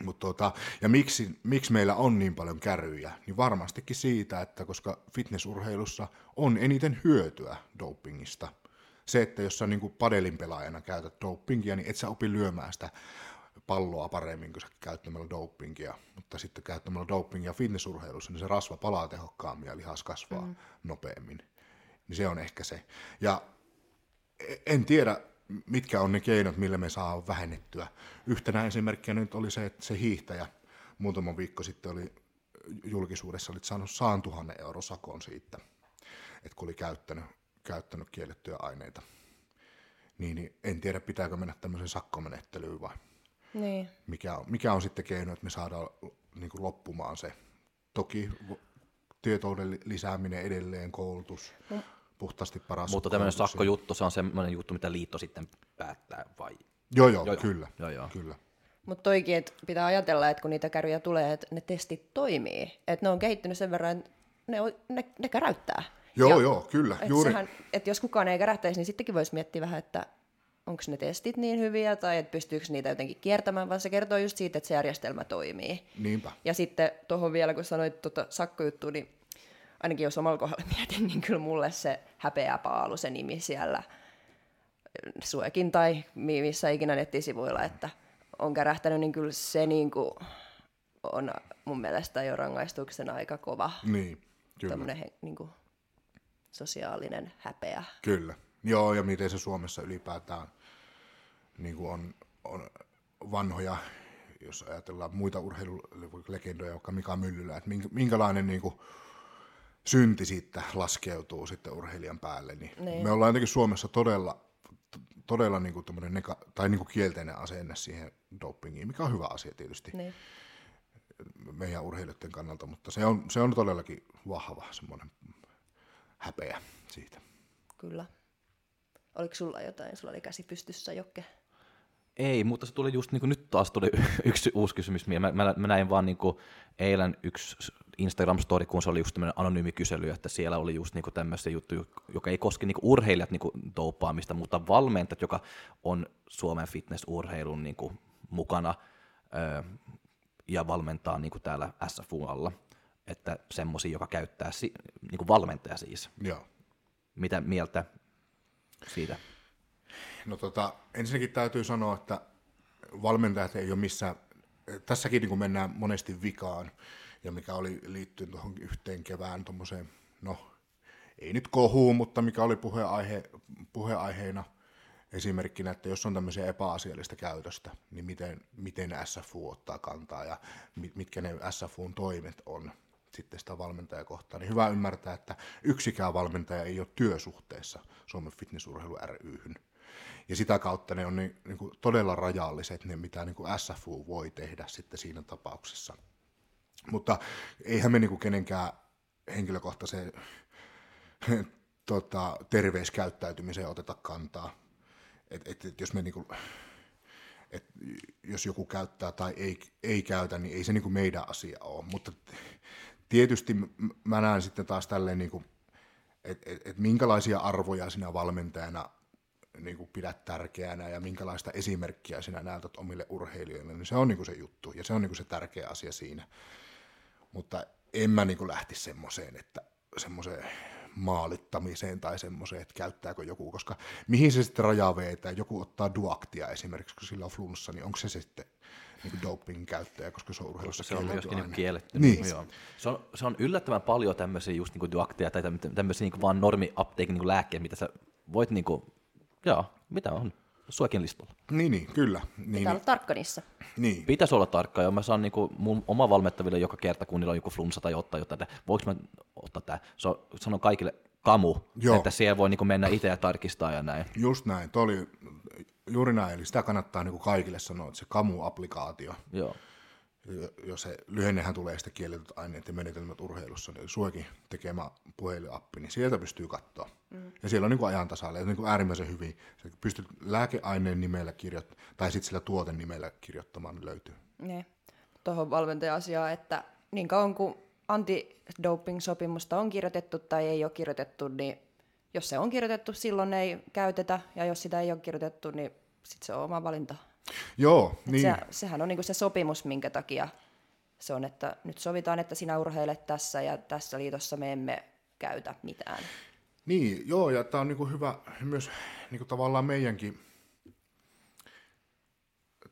S2: Mut tota, ja miksi, miksi meillä on niin paljon kärryjä? Niin varmastikin siitä, että koska fitnessurheilussa on eniten hyötyä dopingista – se, että jos sä niin kuin padelin pelaajana käytät dopingia, niin et sä opi lyömään sitä palloa paremmin kuin sä käyttämällä dopingia, mutta sitten käyttämällä dopingia fitnessurheilussa, niin se rasva palaa tehokkaammin ja lihas kasvaa mm. nopeammin. Niin se on ehkä se. Ja en tiedä, mitkä on ne keinot, millä me saa vähennettyä. Yhtenä esimerkkinä nyt oli se, että se hiihtäjä muutama viikko sitten oli julkisuudessa olit saanut saan tuhannen euro sakon siitä, että kun oli käyttänyt, käyttänyt kiellettyjä aineita. Niin, niin en tiedä, pitääkö mennä tämmöiseen sakkomenettelyyn vai
S1: Niin.
S2: mikä on, mikä on sitten keino, että me saadaan niin kuin loppumaan se. Toki tietouden li- lisääminen edelleen, koulutus, puhtaasti paras
S3: Mutta tämmöinen sakkojuttu, se on semmoinen juttu, mitä liitto sitten päättää, vai?
S2: Joo, joo,
S3: Joo,
S2: kyllä.
S3: Joo, joo.
S2: kyllä.
S1: Mutta toikin, että pitää ajatella, että kun niitä kärryjä tulee, että ne testit toimii. Että ne on kehittynyt sen verran, että ne, on, ne, ne käräyttää.
S2: Joo,
S1: Ja
S2: joo, kyllä.
S1: Et
S2: Juuri,
S1: sehän, että jos kukaan ei kärähtäisi, niin sittenkin voisi miettiä vähän, että onko ne testit niin hyviä tai että pystyykö niitä jotenkin kiertämään, vaan se kertoo just siitä, että se järjestelmä toimii.
S2: niinpä.
S1: Ja sitten tuohon vielä, kun sanoit tuota sakkojuttua, niin ainakin jos omalla kohdalla mietin, niin kyllä mulle se häpeäpaalu, se nimi siellä Suekin tai mi- missä ikinä nettisivuilla, että on kärähtänyt, niin kyllä se niin kuin on mun mielestä jo rangaistuksen aika kova
S2: Niin, kyllä.
S1: he, niin kuin sosiaalinen häpeä.
S2: Kyllä. Joo, ja miten se Suomessa ylipäätään niin kuin on, on vanhoja, jos ajatellaan muita urheilulegendoja, vaikka Mika Myllylä, että minkä- minkälainen niin kuin synti siitä laskeutuu sitten urheilijan päälle. Niin
S1: Niin.
S2: Me ollaan jotenkin Suomessa todella, todella niin kuin neka- tai niin kuin kielteinen asenne siihen dopingiin, mikä on hyvä asia tietysti
S1: Niin.
S2: meidän urheilijoiden kannalta, mutta se on, se on todellakin vahva semmoinen häpeä siitä.
S1: Kyllä. Oliko sulla jotain? Sulla oli käsi pystyssä, Jokke.
S3: Ei, mutta se tuli just niin kuin nyt taas tuli yksi uusi kysymys. Mä, mä, mä näin vaan niin kuin eilen yksi Instagram-story, kun se oli just tämmöinen anonyymi kysely, että siellä oli just niin tämmöisiä juttuja, joka ei koske niin kuin urheilijat niin kuin douppaamista, mutta valmentajat, joka on Suomen fitnessurheilun niin kuin mukana ö, ja valmentaa niin kuin täällä SFU alla. Että semmoisia, joka käyttää, si- niin kuin valmentaja siis.
S2: Joo.
S3: Mitä mieltä siitä?
S2: No tota, ensinnäkin täytyy sanoa, että valmentajat ei ole missään, tässäkin niin kuin mennään monesti vikaan, ja mikä oli liittyen tuohon yhteen kevään tuommoiseen, no ei nyt kohuun, mutta mikä oli puheaihe, puheaiheena esimerkkinä, että jos on tämmöisiä epäasiallista käytöstä, niin miten, miten SFU ottaa kantaa ja mit- mitkä ne SFUn toimet on sitten sitä valmentajakohtaa, niin hyvä ymmärtää, että yksikään valmentaja ei ole työsuhteessa Suomen fitnessurheilu ryhyn. Ja sitä kautta ne on niin, niin kuin todella rajalliset, ne mitä niin kuin SFU voi tehdä sitten siinä tapauksessa. Mutta eihän me niin kuin kenenkään henkilökohtaiseen tota, terveyskäyttäytymiseen oteta kantaa. Et, et, et jos, me niin kuin, et jos joku käyttää tai ei, ei käytä, niin ei se niin kuin meidän asia ole. Mutta tietysti mä näen sitten taas tälleen, niin kuin, että et, et minkälaisia arvoja sinä valmentajana niin kuin pidät tärkeänä ja minkälaista esimerkkiä sinä näytät omille urheilijoille, niin se on niin kuin se juttu ja se on niin kuin se tärkeä asia siinä. Mutta en mä niin kuin lähtisi semmoiseen, että semmoiseen maalittamiseen tai semmoiseen, että käyttääkö joku, koska mihin se sitten rajaa vetää, joku ottaa duaktia esimerkiksi, kun sillä on flunssa, niin onko se sitten niin kuin dopingin käyttäjä, koska se on urheilussa
S3: se on
S2: kielletty
S3: myöskin
S2: aine.
S3: kielletty.
S2: Niin.
S3: Joo. Se, on, se on yllättävän paljon tämmöisiä just niinku duakteja tai tämmö- tämmöisiä niinku vaan normi apteekin niinku lääkkeitä, mitä sä voit niinku, joo, mitä on, suokin listalla.
S2: Niin, niin, kyllä. Niin,
S1: Pitää olla tarkka niissä.
S2: niin.
S3: Pitäisi olla tarkka, ja mä saan niinku mun oma valmettaville joka kerta, kun niillä on joku flunssa tai ottaa jotain, että voiko mä ottaa tää. Se on, sanon kaikille kamu,
S2: Joo.
S3: että siellä voi niinku mennä itse ja tarkistaa ja näin.
S2: Just näin, toi oli juuri näin, eli sitä kannattaa niin kuin kaikille sanoa, että se kamu-applikaatio,
S3: Joo.
S2: jo- jos se lyhennehän tulee sitä kielletyt aineet ja menetelmät urheilussa, niin suokin tekemä puhelinappi, niin sieltä pystyy katsoa. Mm. Ja siellä on niin ajan tasalla, ja niin kuin äärimmäisen hyvin. Sä pystyt lääkeaineen nimellä kirjoittamaan, tai sitten sillä tuoten nimellä kirjoittamaan, niin löytyy.
S1: Niin. Tuohon valmentaja-asiaan, että niin kauan kuin anti-doping-sopimusta on kirjoitettu tai ei ole kirjoitettu, niin jos se on kirjoitettu, silloin ei käytetä, ja jos sitä ei ole kirjoitettu, niin sitten se on oma valinta.
S2: Joo,
S1: Et
S2: niin,
S1: Se, sehän on niinku se sopimus, minkä takia se on, että nyt sovitaan, että sinä urheilet tässä ja tässä liitossa me emme käytä mitään.
S2: Niin, joo, ja tämä on niinku hyvä myös niinku tavallaan meidänkin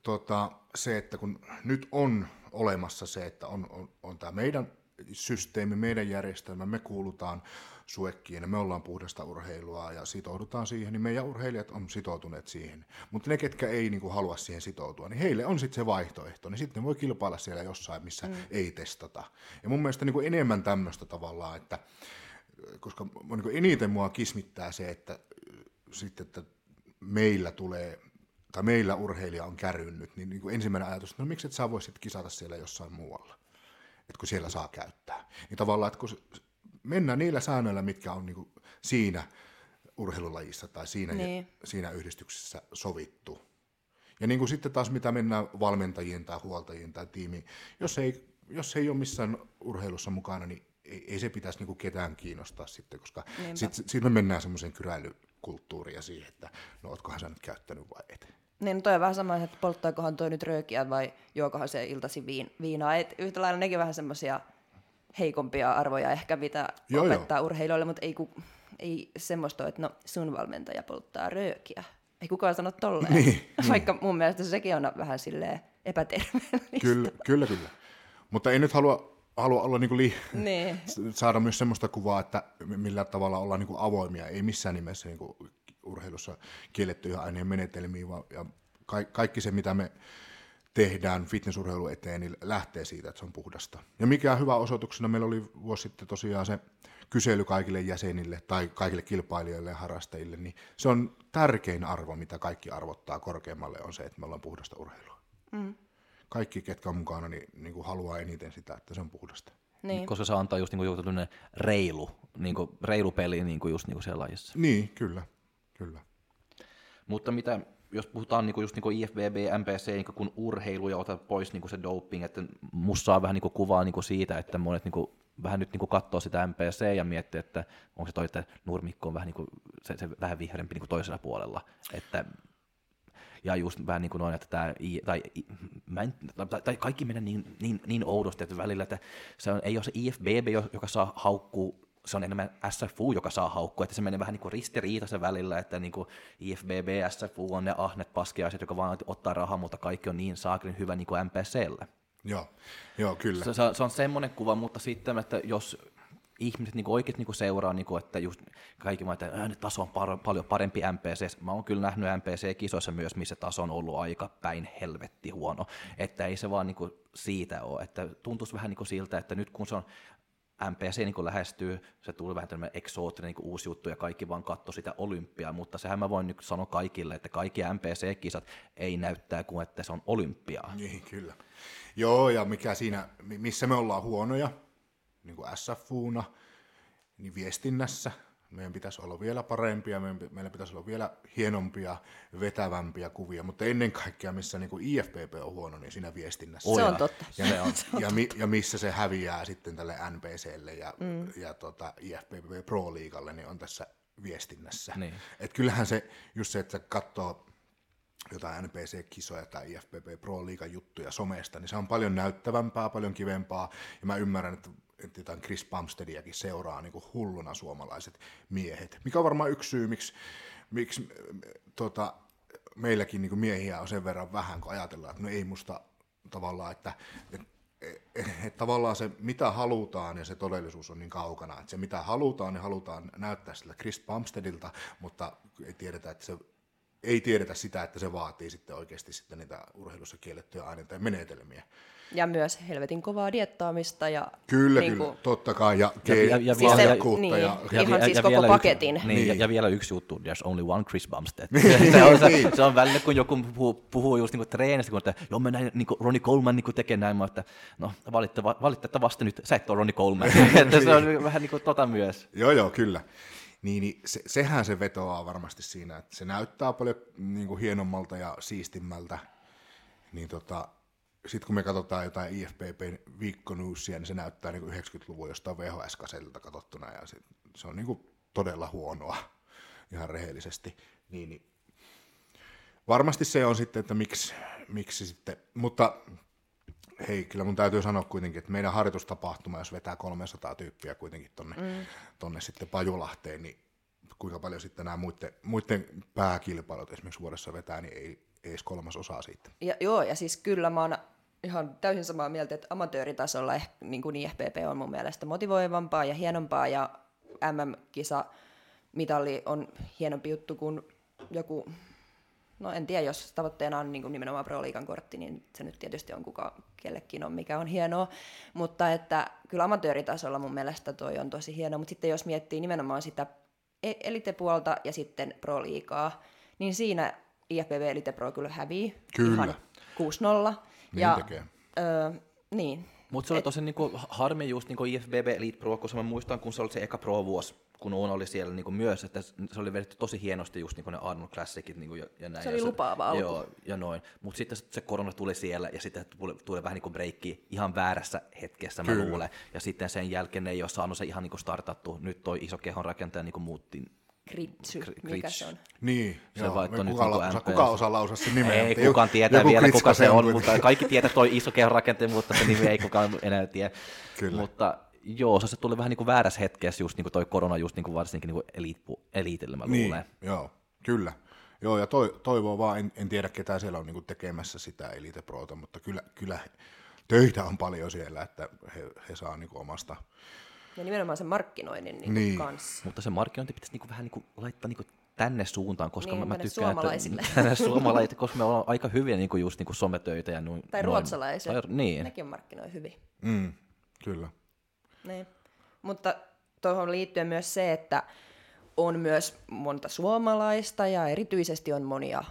S2: tota, se, että kun nyt on olemassa se, että on, on, on tämä meidän systeemi, meidän järjestelmä, me kuulutaan suekkiin ja me ollaan puhdasta urheilua ja sitoudutaan siihen, niin meidän urheilijat on sitoutuneet siihen. Mutta ne, ketkä ei niin kuin, halua siihen sitoutua, niin heille on sitten se vaihtoehto, niin sitten voi kilpailla siellä jossain, missä mm. ei testata. Ja mun mielestä niin kuin enemmän tämmöistä tavallaan, että koska niin kuin eniten mua kismittää se, että sitten, että meillä tulee tai meillä urheilija on kärynnyt, niin, niin kuin ensimmäinen ajatus, että no miksi et sä voisit kisata siellä jossain muualla, että kun siellä saa käyttää. Niin tavallaan, että kun mennään niillä säännöillä, mitkä on niin kuin siinä urheilulajissa tai siinä, niin. siinä yhdistyksessä sovittu. Ja niin kuin sitten taas mitä mennään valmentajien tai huoltajien tai tiimiin, jos ei, jos ei ole missään urheilussa mukana, niin ei, ei se pitäisi niin kuin ketään kiinnostaa sitten, koska sitten sit me mennään semmoiseen kyräilykulttuuriin ja siihen, että no ootkohan sä nyt käyttänyt vai et.
S1: Niin, no toi on vähän sama, että polttaakohan toi nyt röökiä vai juokohan se iltasi viin, viinaa. Et yhtä lailla nekin vähän semmoisia heikompia arvoja ehkä, mitä joo, opettaa joo. urheilijoille, mutta ei, ku, ei semmoista että no sun valmentaja polttaa röökiä. Ei kukaan sano tolleen, niin, vaikka niin. mun mielestä sekin on vähän silleen epäterveellistä.
S2: Kyllä, kyllä, kyllä. Mutta ei nyt halua, halua olla niinku li- niin. saada myös semmoista kuvaa, että millä tavalla ollaan niinku avoimia. Ei missään nimessä niinku urheilussa kiellettyihin aineen menetelmiin, vaan ja kaikki se, mitä me tehdään fitnessurheilu eteen, niin lähtee siitä, että se on puhdasta. Ja mikä hyvä osoituksena, meillä oli vuosi sitten tosiaan se kysely kaikille jäsenille tai kaikille kilpailijoille ja harrastajille, niin se on tärkein arvo, mitä kaikki arvottaa korkeammalle, on se, että me ollaan puhdasta urheilua. Mm. Kaikki, ketkä on mukana, niin, niin kuin haluaa eniten sitä, että se on puhdasta.
S3: Niin. Koska se antaa just niin kuin joku reilu, niin kuin, reilu peli niin kuin just niin kuin siellä lajissa.
S2: Niin, kyllä. Kyllä.
S3: Mutta mitä jos puhutaan niinku just niinku IFBB, MPC niinku kun urheilu ja otat pois niinku se doping, että saa vähän niinku kuvaa niinku siitä, että monet niinku vähän nyt niinku katsoo sitä MPC ja miettii, että onko se toi, että nurmikko on vähän niinku, se, se vähän vihreämpi niinku toisella puolella. Että ja just vähän niin kuin noin, että tämä, tai, mä en, tai, tai kaikki menee niin, niin, niin oudosti, että välillä, että se on, ei ole se IFBB, joka saa haukkuu se on enemmän SFU, joka saa haukkua, että se menee vähän niin kuin ristiriitaisen välillä, että niin kuin IFBB, SFU on ne ahnet paskiaiset, joka vaan ottaa rahaa, mutta kaikki on niin saakelin hyvä niin kuin MPCllä.
S2: Joo, joo kyllä.
S3: Se, se, on semmoinen kuva, mutta sitten, että jos ihmiset niin oikeasti niin seuraa, niin kuin, että just kaikki vaan, että äänet taso on par- paljon parempi MPC. Mä oon kyllä nähnyt MPC-kisoissa myös, missä taso on ollut aika päin helvetti huono. Että ei se vaan niin kuin siitä ole. Että tuntuisi vähän niin kuin siltä, että nyt kun se on MPC niin lähestyy, se tuli vähän tämmöinen eksoottinen niin uusi juttu ja kaikki vaan katso sitä olympiaa, mutta sehän mä voin nyt sanoa kaikille, että kaikki MPC-kisat ei näyttää kuin että se on olympiaa.
S2: Niin, kyllä. Joo, ja mikä siinä, missä me ollaan huonoja, niin kuin SFUna, niin viestinnässä, meidän pitäisi olla vielä parempia, meillä pitäisi olla vielä hienompia, vetävämpiä kuvia, mutta ennen kaikkea, missä niin kuin IFPP on huono, niin siinä viestinnässä.
S1: Se on totta.
S2: Ja, se on totta. ja, ja missä se häviää sitten tälle NPClle ja, mm. ja tota IFPP Pro-liigalle, niin on tässä viestinnässä. Niin. Et kyllähän se, just se, että katsoo jotain NPC-kisoja tai IFPP Pro-liigan juttuja somesta, niin se on paljon näyttävämpää, paljon kivempaa, ja mä ymmärrän, että jotain Chris Bumsteadiakin seuraa niin kuin hulluna suomalaiset miehet. Mikä on varmaan yksi syy, miksi, miksi tota, meilläkin niin kuin miehiä on sen verran vähän, kun ajatellaan, että no ei musta tavallaan, että, että että et, tavallaan se, mitä halutaan ja se todellisuus on niin kaukana, että se mitä halutaan, niin halutaan näyttää sillä Chris Bumsteadilta, mutta ei tiedetä, että se ei tiedetä sitä, että se vaatii sitten oikeasti sitten niitä urheilussa kiellettyjä aineita ja menetelmiä.
S1: Ja myös helvetin kovaa diettaamista. Ja
S2: kyllä, niin kyllä, totta kai. Ja, ja, ja, ja, siis se, niin,
S1: ja, ihan ja, siis ja koko paketin.
S3: Yksi, niin, niin. Ja, ja, vielä yksi juttu, there's only one Chris Bumstead. Niin, se, on, se, se on välillä, kun joku puhuu, puhuu just niin treenistä, kun että joo, mä näin niin Ronnie Coleman niin tekee näin, mä että no valittava, valitettavasti nyt sä et ole Ronnie Coleman. että se on vähän niin kuin tota myös.
S2: Joo, joo, kyllä. Niin, niin se, sehän se vetoaa varmasti siinä, että se näyttää paljon niin kuin hienommalta ja siistimmältä. Niin tota, sitten kun me katsotaan jotain IFPPn viikkonyyssiä, niin se näyttää niin 90-luvun jostain VHS-kaselilta katsottuna, ja se, se on niin kuin todella huonoa ihan rehellisesti. Niin, niin. Varmasti se on sitten, että miksi, miksi sitten, mutta hei, kyllä mun täytyy sanoa kuitenkin, että meidän harjoitustapahtuma, jos vetää 300 tyyppiä kuitenkin tonne, mm. tonne sitten Pajulahteen, niin kuinka paljon sitten nämä muiden, muiden pääkilpailut esimerkiksi vuodessa vetää, niin ei, ei edes kolmas osaa siitä.
S1: Ja, joo, ja siis kyllä mä oon ihan täysin samaa mieltä, että amatööritasolla ehkä, niin kuin IFPP on mun mielestä motivoivampaa ja hienompaa, ja MM-kisa mitalli on hienompi juttu kuin joku, no en tiedä, jos tavoitteena on niin kuin nimenomaan Pro Liigan kortti, niin se nyt tietysti on kuka kellekin on, mikä on hienoa, mutta että kyllä amatööritasolla mun mielestä toi on tosi hieno, mutta sitten jos miettii nimenomaan sitä e- elitepuolta ja sitten Pro Liigaa, niin siinä IFBB Elite Pro kyllä hävii
S2: Kyllä.
S1: ihan 6-0.
S2: Niin
S1: ja,
S2: tekee.
S1: Öö, niin,
S3: Mutta se oli tosi niinku harmi just niinku IFBB Elite Pro, koska mä muistan, kun se oli se eka Pro-vuosi, kun Uno oli siellä niinku myös, että se oli vedetty tosi hienosti just niinku ne Arnold Classicit niinku ja, ja näin.
S1: Se oli
S3: ja
S1: lupaava alku.
S3: Joo, ja noin. Mutta sitten se korona tuli siellä ja sitten tuli, tuli vähän niinku breikki ihan väärässä hetkessä, mä
S2: Kyllä.
S3: luulen. Ja sitten sen jälkeen ne ei ole saanut se ihan niinku startattu. Nyt toi iso kehon rakentaja niinku muutti.
S1: Kritsy,
S3: Kri-
S1: mikä se on?
S2: Niin,
S3: Se
S2: joo,
S3: vaihtoi
S2: me
S3: nyt
S2: kuka,
S3: niinku
S2: osa,
S3: MP.
S2: kuka osaa lausua sen nimen?
S3: Ei
S2: mutta
S3: kukaan tietää
S2: joku
S3: vielä,
S2: Kritska
S3: kuka se on,
S2: kuitenkin.
S3: mutta kaikki tietää toi iso kehon rakentaja, mutta se nimi ei kukaan enää tiedä.
S2: Kyllä.
S3: Mutta joo, se, se tuli vähän niin kuin väärässä hetkessä just niin kuin toi korona just niin kuin varsinkin niin kuin eliitpu, eliitille mä
S2: Niin,
S3: luulen.
S2: joo, kyllä. Joo, ja toi, toivoo vaan, en, en tiedä ketä siellä on niinku tekemässä sitä Elite Prota, mutta kyllä, kyllä töitä on paljon siellä, että he, he saa niinku omasta.
S1: Ja nimenomaan sen markkinoinnin niin
S2: Niin.
S1: niin. kanssa.
S3: Mutta se markkinointi pitäisi niinku vähän niinku laittaa niinku tänne suuntaan, koska
S1: Niin,
S3: mä, mä
S1: tänne
S3: tykkään,
S1: suomalaisille.
S3: että tänne suomalaisille, koska me ollaan aika hyviä niinku just niinku sometöitä ja noin.
S1: Tai
S3: noin.
S1: ruotsalaiset.
S3: Tai, niin.
S1: Nekin markkinoi hyvin.
S2: Mm, kyllä.
S1: Niin. Mutta tuohon liittyen myös se, että on myös monta suomalaista ja erityisesti on monia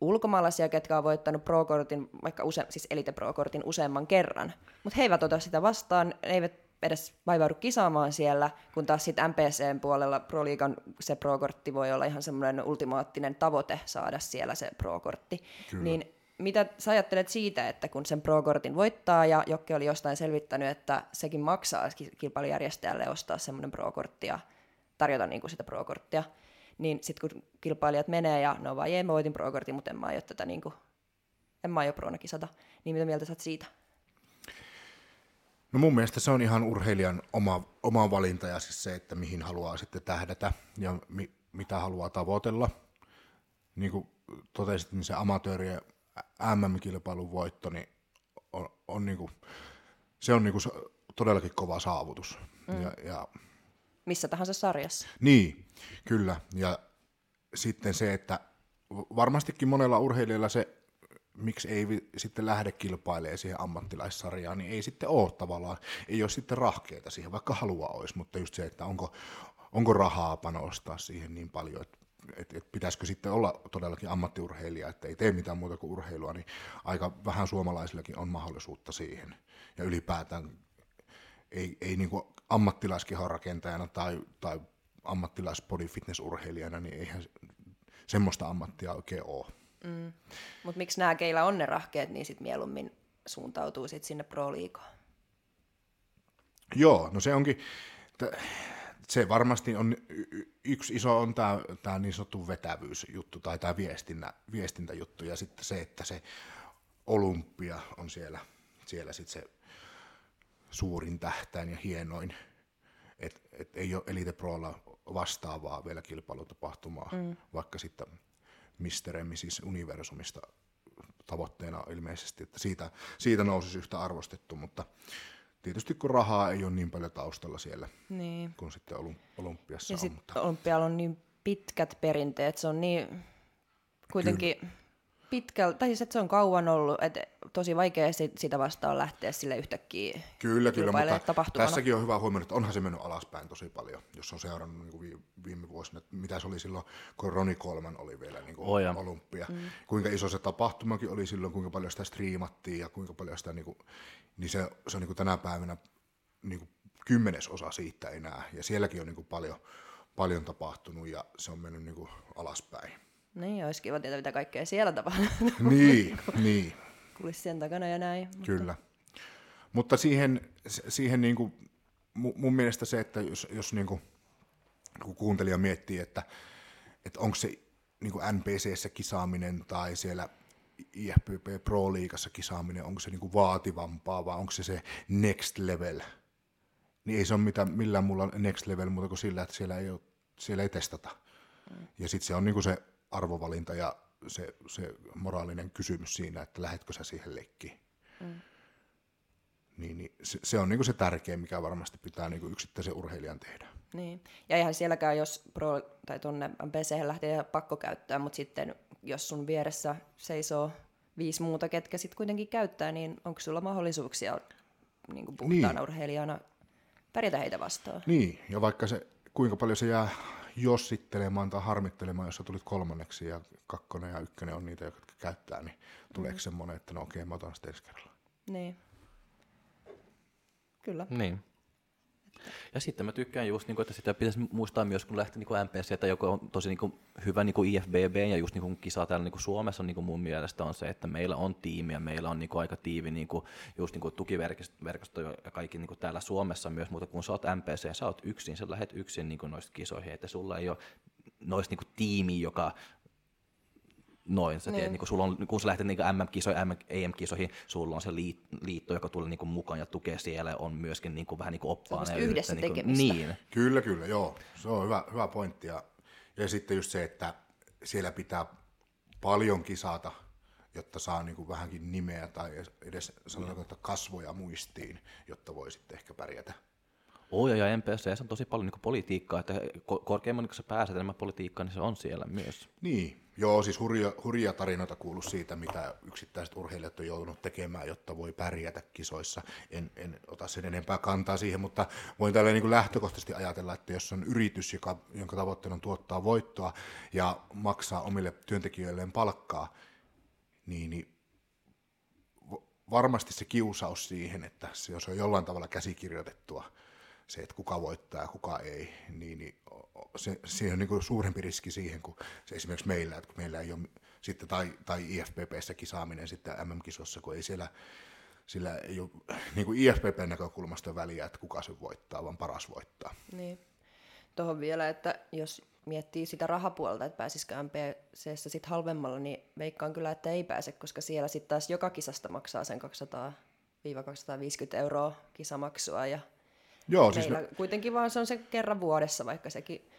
S1: ulkomaalaisia, ketkä on voittanut Pro-kortin, vaikka use, siis Elite Pro-kortin useamman kerran. Mutta he eivät ota sitä vastaan, ne eivät edes vaivaudu kisaamaan siellä, kun taas sitten MPCn puolella Pro Liigan se Pro-kortti voi olla ihan semmoinen ultimaattinen tavoite saada siellä se Pro-kortti.
S2: Kyllä.
S1: Niin mitä sä ajattelet siitä, että kun sen Pro-kortin voittaa, ja Jokke oli jostain selvittänyt, että sekin maksaa ki- kilpailujärjestäjälle ostaa semmoinen Pro-kortti ja tarjota niin kuin sitä Pro-korttia, niin sitten kun kilpailijat menee ja no vaan jee, mä voitin Pro-kortin, mutta en mä aio tätä niin kuin, en mä aio Prona kisata, niin mitä mieltä sä oot siitä?
S2: No mun mielestä se on ihan urheilijan oma, oma valinta ja siis se, että mihin haluaa sitten tähdätä ja mi, mitä haluaa tavoitella. Niin kuin totesit, niin se amatöörien MM-kilpailun voitto, niin on, on niin kuin, se on niin kuin todellakin kova saavutus. Mm. Ja, ja
S1: Missä tahansa sarjassa.
S2: Niin, kyllä. Ja sitten se, että varmastikin monella urheilijalla se, miksi ei sitten lähde kilpailemaan siihen ammattilaissarjaan, niin ei sitten ole tavallaan, ei ole sitten rahkeita siihen, vaikka halua olisi, mutta just se, että onko, onko rahaa panostaa siihen niin paljon, että et, et pitäisikö sitten olla todellakin ammattiurheilija, että ei tee mitään muuta kuin urheilua, niin aika vähän suomalaisillakin on mahdollisuutta siihen. Ja ylipäätään ei, ei niin ammattilaiskehon rakentajana tai, tai ammattilaispodifitnessurheilijana, niin eihän se- semmoista ammattia oikein ole.
S1: Mutta miksi nämä, keillä on ne rahkeet, niin sitten mieluummin suuntautuu sit sinne Pro-liigaan?
S2: Joo, no se onkin, t- se varmasti on, y- yksi iso on tämä tää niin sanottu vetävyysjuttu tai tämä viestintä, viestintäjuttu ja sitten se, että se olympia on siellä, siellä sitten se suurin tähtäin ja hienoin, että et ei ole Elite Prolla vastaavaa vielä kilpailutapahtumaa, mm. vaikka sitten Mister siis Universumista tavoitteena ilmeisesti, että siitä, siitä nousisi yhtä arvostettu, mutta tietysti kun rahaa ei ole niin paljon taustalla siellä
S1: Niin.
S2: kuin sitten olym- olympiassa
S1: Ja
S2: on, mutta
S1: olympialla on niin pitkät perinteet, se on niin kuitenkin pitkällä, tai siis että se on kauan ollut, että tosi vaikea sit- sitä vastaan lähteä sille yhtäkkiä
S2: Kyllä, kyllä, mutta tässäkin on hyvä huomioida, että onhan se mennyt alaspäin tosi paljon, jos on seurannut niin kuin vi- viime vuosina, että mitä se oli silloin, kun Roni Kolman oli vielä niin kuin
S3: Oh, ja.
S2: olympia. Mm. Kuinka iso se tapahtumakin oli silloin, kuinka paljon sitä striimattiin ja kuinka paljon sitä, niin, kuin, niin se, se on niin kuin tänä päivänä niin kuin kymmenesosa siitä enää. Ja sielläkin on niin kuin paljon, paljon tapahtunut ja se on mennyt niin kuin alaspäin.
S1: Niin, olisi kiva tietää, mitä kaikkea siellä tapahtuu
S2: niin, niin.
S1: kulissien takana ja näin.
S2: Kyllä. Mutta siihen, siihen niin kuin, mu- mun mielestä se, että jos, jos niin kuin, kun kuuntelija miettii, että, että onko se niin NPCssä kisaaminen tai siellä IFPP Pro-liigassa kisaaminen, onko se niin kuin vaativampaa vai onko se se next level, niin ei se ole mitään, millään mulla next level muuta kuin sillä, että siellä ei, ole, siellä ei testata. Mm. Ja sitten se on niin kuin se arvovalinta ja se, se moraalinen kysymys siinä, että lähetkö sä siihen leikkiin. Mm. niin, niin se, se on niin se tärkein, mikä varmasti pitää niin yksittäisen urheilijan tehdä.
S1: Niin. Ja eihän sielläkään, jos pro tai tuonne PC lähtee pakko käyttää, mutta sitten jos sun vieressä seisoo viisi muuta, ketkä sitten kuitenkin käyttää, niin onko sulla mahdollisuuksia niin kuin puhtaana niin. urheilijana pärjätä heitä vastaan?
S2: Niin, ja vaikka se, kuinka paljon se jää jossittelemaan tai harmittelemaan, jos sä tulit kolmanneksi ja kakkonen ja ykkönen on niitä, jotka käyttää, niin tuleeko mm. semmoinen, että no okei, okay, mä otan sitä ensi kerralla.
S1: Niin. Kyllä.
S3: Niin. Ja sitten mä tykkään just, niin kuin, että sitä pitäisi muistaa myös, kun lähtee niin MPC, että joku on tosi niin kuin, hyvä niin kuin IFBB ja just niin kuin kisa täällä niin kuin Suomessa niin kuin mun mielestä on se, että meillä on tiimi ja meillä on niin kuin, aika tiivi niin kuin, just niin kuin tukiverkosto ja kaikki niin kuin täällä Suomessa myös, mutta kun sä oot MPC ja sä oot yksin, sä lähdet yksin niin kuin noista kisoihin, että sulla ei ole noista niin kuin tiimi, joka noin. Sä tiedät, niin. niin sulla on, kun sä lähdet niin MM-kisoihin, EM-kisoihin, sulla on se liitto, joka tulee niin mukaan ja tukee siellä ja on myöskin niin kuin, vähän niin kuin oppaana.
S1: Se yhdessä
S3: niin
S1: tekemistä.
S3: Niin.
S2: Kyllä, kyllä, joo. Se on hyvä, hyvä pointti. Ja, ja sitten just se, että siellä pitää paljon kisata, jotta saa niin kuin vähänkin nimeä tai edes sanotaanko, että kasvoja muistiin, jotta voi sitten ehkä pärjätä.
S3: Oh, ja MPC on tosi paljon niin politiikkaa, että korkeimman kun sä pääset enemmän politiikkaan, niin se on siellä myös.
S2: Niin, Joo, siis hurja, hurja tarinoita kuulu siitä, mitä yksittäiset urheilijat on joutunut tekemään, jotta voi pärjätä kisoissa. En, en ota sen enempää kantaa siihen, mutta voin tällä niin lähtökohtaisesti ajatella, että jos on yritys, joka, jonka tavoitteena on tuottaa voittoa ja maksaa omille työntekijöilleen palkkaa, niin, niin varmasti se kiusaus siihen, että se, jos on jollain tavalla käsikirjoitettua, se, että kuka voittaa ja kuka ei, niin, niin se, siihen on niin suurempi riski siihen kuin se esimerkiksi meillä, että kun meillä ei ole sitten, tai, tai IFPPssä kisaaminen sitten MM-kisossa, kun ei siellä, sillä ei ole niin kuin IFPPn näkökulmasta väliä, että kuka se voittaa, vaan paras voittaa.
S1: Niin. Tuohon vielä, että jos miettii sitä rahapuolta, että pääsisikö MPCssä sitten halvemmalla, niin veikkaan kyllä, että ei pääse, koska siellä sitten taas joka kisasta maksaa sen 200-250 euroa kisamaksua ja Joo, siis Meillä no... kuitenkin vaan se on se kerran vuodessa, vaikka sekin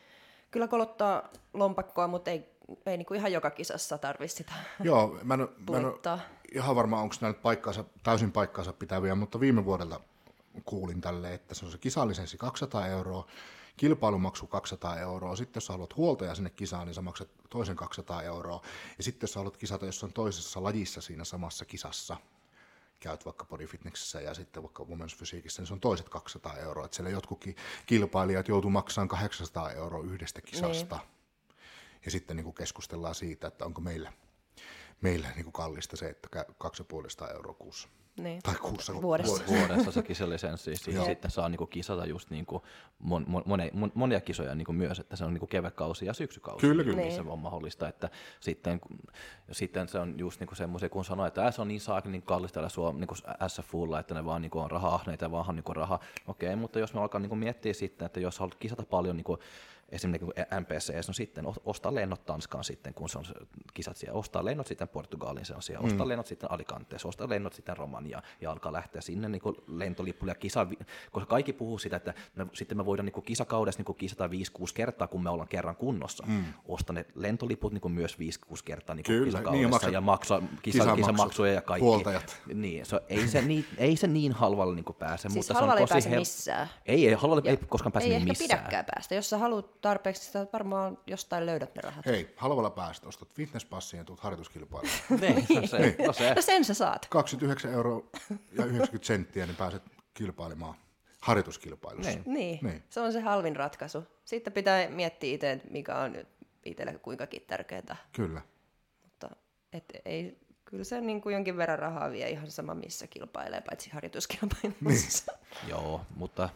S1: kyllä kolottaa lompakkoa, mutta ei, ei niin kuin ihan joka kisassa tarvitse sitä
S2: Joo, mä en, mä en ole ihan varma, onko nämä paikkaansa, täysin paikkaansa pitäviä, mutta viime vuodelta kuulin tälle, että se on se kisalisenssi 200 euroa, kilpailumaksu 200 euroa, sitten jos haluat huoltaja sinne kisaan, niin sä maksat toisen 200 euroa, ja sitten jos haluat kisata jossain toisessa lajissa siinä samassa kisassa, käyt vaikka bodyfitnessissä ja sitten vaikka women's fysiikissä, niin se on toiset 200 euroa. Että siellä jotkutkin kilpailijat joutuu maksamaan 800 euroa yhdestä kisasta. Niin. Ja sitten niin kuin keskustellaan siitä, että onko meillä, meillä niin kuin kallista se, että 250 euroa kuussa.
S1: Niin.
S2: Tai kuussa.
S1: Vuodessa.
S3: Vuodessa se kisalisenssi. Siihen sitten saa niinku kisata just niinku mon, mon, mon, monia kisoja niinku myös, että se on niinku kevätkausi ja syksykausi.
S2: Kyllä, kyllä.
S3: Niin. Se on mahdollista. Että sitten, sitten se on just niinku semmoisia, kun sanoo, että se on niin saakin niin kallista täällä Suom, niinku SFUlla, että ne vaan niinku on raha-ahneita ja vaan niinku raha. Okei, okay, mutta jos me alkaa niinku miettiä sitten, että jos haluat kisata paljon niinku esimerkiksi MPC, no sitten ostaa lennot Tanskaan sitten, kun se on kisat siellä, ostaa lennot sitten Portugaliin, se on siellä, ostaa mm. lennot sitten Alicanteeseen, ostaa lennot sitten Romania ja alkaa lähteä sinne niin lentolippuille ja kisa, koska kaikki puhuu sitä, että me, sitten me voidaan niin kisakaudessa niin kisata 5-6 kertaa, kun me ollaan kerran kunnossa. Mm. Osta ne lentoliput niin myös 5-6 kertaa niin Kyllä, kisakaudessa niin ja maksaa kisa, kisamaksuja ja kaikki.
S2: Huoltajat.
S3: Niin, se, ei, se niin, ei se niin halvalla niin pääse.
S1: Siis
S3: mutta se on
S1: ei pääse hel... missään.
S3: Ei, ei halvalla ei koskaan pääse
S1: ei
S3: missään.
S1: Ei ehkä pidäkään päästä. Jos sä haluat tarpeeksi, sitä varmaan jostain löydät ne rahat.
S2: Hei, halvalla päästä, ostat fitnesspassin ja tulet harjoituskilpailuun.
S3: niin, no, se, niin. no, se.
S1: no sen sä saat.
S2: 29 euroa ja 90 senttiä, niin pääset kilpailemaan harjoituskilpailussa.
S1: Niin. Niin. niin, se on se halvin ratkaisu. Sitten pitää miettiä itse, mikä on itselle kuinkakin tärkeää.
S2: Kyllä.
S1: Mutta et ei, kyllä se niin kuin jonkin verran rahaa vie ihan sama, missä kilpailee, paitsi harjoituskilpailussa.
S3: Niin. Joo, mutta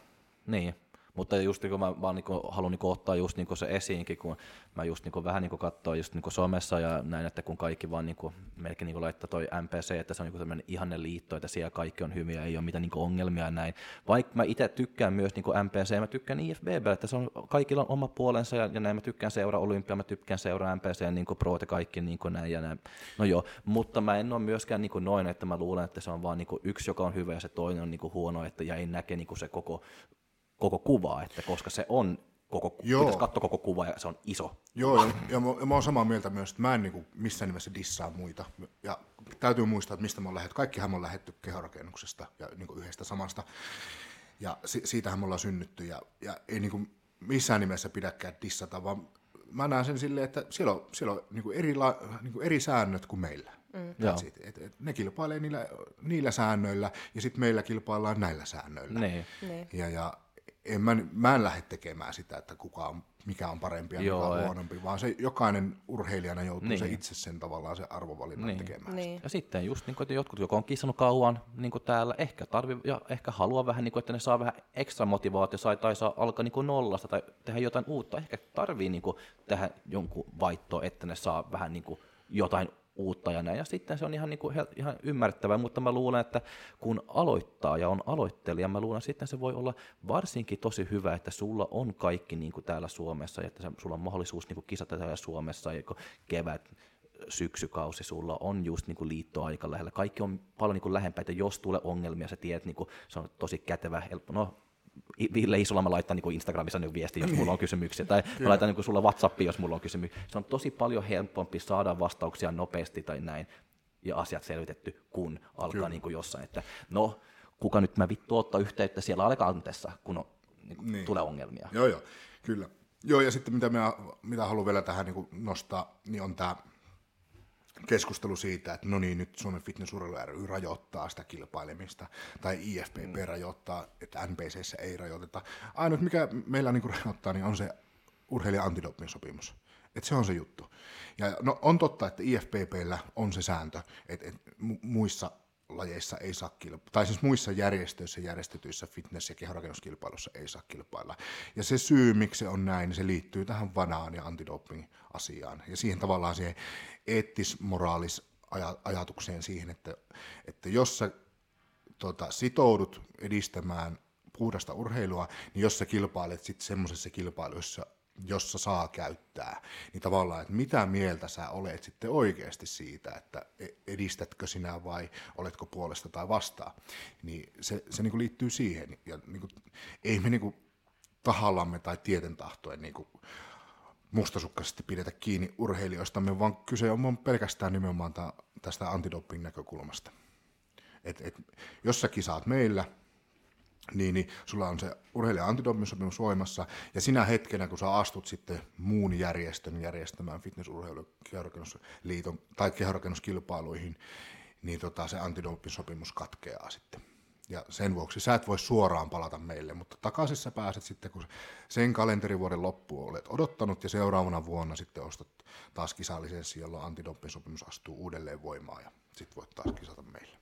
S3: niin, mutta just niin kuin mä vaan niin kuin, haluan niin kuin, ottaa just niin kuin se esiinkin, kun mä just niin kuin, vähän niin katsoin just niin kuin somessa ja näin, että kun kaikki vaan niin kuin, melkein niin kuin laittaa toi MPC, että se on niin kuin ihanne liitto, että siellä kaikki on hyviä, ei ole mitään niin kuin ongelmia ja näin. Vaikka mä itse tykkään myös niin kuin MPC, mä tykkään IFBB, että se on, kaikilla on oma puolensa ja, ja näin mä tykkään seuraa Olympia, mä tykkään seuraa MPC, niin kuin Pro ja kaikki niin kuin näin ja näin. No joo, mutta mä en ole myöskään niin kuin noin, että mä luulen, että se on vaan niin kuin yksi, joka on hyvä ja se toinen on niin kuin huono, että ja ei näke niin kuin se koko koko kuvaa, että koska se on koko, Joo. pitäisi katsoa koko kuva ja se on iso.
S2: Joo, ja, ja, mä, ja mä oon samaa mieltä myös, että mä en niin kuin missään nimessä dissaa muita. Ja täytyy muistaa, että mistä me on lähdetty. Kaikkihan me on lähdetty kehorakennuksesta ja niin yhdestä samasta. Ja si- siitähän me ollaan synnytty ja, ja ei niin kuin missään nimessä pidäkään dissata, vaan mä näen sen silleen, että siellä on, siellä on niin eri, la, niin eri säännöt kuin meillä. Mm. Et, et, et ne kilpailee niillä, niillä säännöillä ja sitten meillä kilpaillaan näillä säännöillä.
S3: Niin.
S1: Niin.
S2: Ja, ja en mä, mä en lähde tekemään sitä, että kuka on, mikä on parempi ja
S3: Joo,
S2: mikä on
S3: ei.
S2: huonompi, vaan se jokainen urheilijana joutuu
S3: Niin.
S2: se itse sen tavallaan se arvovalinnan
S3: Niin.
S2: tekemään.
S1: Niin.
S3: Ja sitten just niin kuin, että jotkut, jotka on kissannut kauan niin kuin täällä, ehkä tarvi ja ehkä haluaa vähän, niin kuin, että ne saa vähän ekstra motivaatio tai, tai saa alkaa niin kuin nollasta tai tehdä jotain uutta. Ehkä tarvii niin kuin, tehdä jonkun vaihtoa, että ne saa vähän niin kuin, jotain uutta ja näin. Ja sitten se on ihan, niin kuin, ihan ymmärrettävää, mutta mä luulen, että kun aloittaa ja on aloittelija, mä luulen, että sitten se voi olla varsinkin tosi hyvä, että sulla on kaikki niin kuin täällä Suomessa ja että sulla on mahdollisuus niin kuin kisata täällä Suomessa ja kevät syksykausi sulla on just niin kuin liittoaika lähellä. Kaikki on paljon niin kuin lähempää, että jos tulee ongelmia, sä tiedät, niin kuin, se on tosi kätevä, helppo. No, Ville Isola mä laitan niin Instagramissa niin viesti, jos mulla on kysymyksiä, tai mä laitan niin sulla WhatsAppiin, jos mulla on kysymyksiä. Se on tosi paljon helpompi saada vastauksia nopeasti tai näin, ja asiat selvitetty, kun alkaa niin kuin jossain, että no, kuka nyt mä vittu ottaa yhteyttä siellä Alicantessa, kun on, niin kuin,
S2: Niin.
S3: tulee ongelmia.
S2: Joo, joo, kyllä. Joo, ja sitten mitä, mä, mitä haluan vielä tähän niin nostaa, niin on tämä keskustelu siitä, että no niin, nyt Suomen Fitness Urheilu ry rajoittaa sitä kilpailemista, tai IFPP mm. rajoittaa, että NPCssä ei rajoiteta. Ainut, mikä meillä niin rajoittaa, niin on se urheilija antidoping-sopimus. Et se on se juttu. Ja no, on totta, että IFPPllä on se sääntö, että, mu- muissa lajeissa ei saa kilpailla, tai siis muissa järjestöissä järjestetyissä fitness- ja kehorakennuskilpailussa ei saa kilpailla. Ja se syy, miksi se on näin, niin se liittyy tähän vanaan ja antidoping-asiaan. Ja siihen tavallaan siihen eettis-moraalis ajatukseen siihen, että, että jos sä tota, sitoudut edistämään puhdasta urheilua, niin jos sä kilpailet sitten semmoisessa kilpailussa, jossa saa käyttää, niin tavallaan, että mitä mieltä sä olet sitten oikeasti siitä, että e- edistätkö sinä vai oletko puolesta tai vastaan, niin se, se niin kuin liittyy siihen. Ja niin kuin, ei me niin kuin tahallamme tai tieten tahtoen niin mustasukkaisesti pidetä kiinni urheilijoistamme, vaan kyse on pelkästään nimenomaan tästä antidoping näkökulmasta. Et, et, jos sä kisaat meillä, niin, niin sulla on se urheilija antidoping-sopimus voimassa, ja sinä hetkenä, kun sä astut sitten muun järjestön järjestämään fitnessurheilu liiton tai kehorakennuskilpailuihin, niin tota, se antidoping-sopimus katkeaa sitten. Ja sen vuoksi sä et voi suoraan palata meille, mutta takaisin sä pääset sitten, kun sen kalenterivuoden loppuun olet odottanut, ja seuraavana vuonna sitten ostat taas kisalisenssi, jolloin antidoping-sopimus astuu uudelleen voimaan, ja sitten voit taas kisata meille.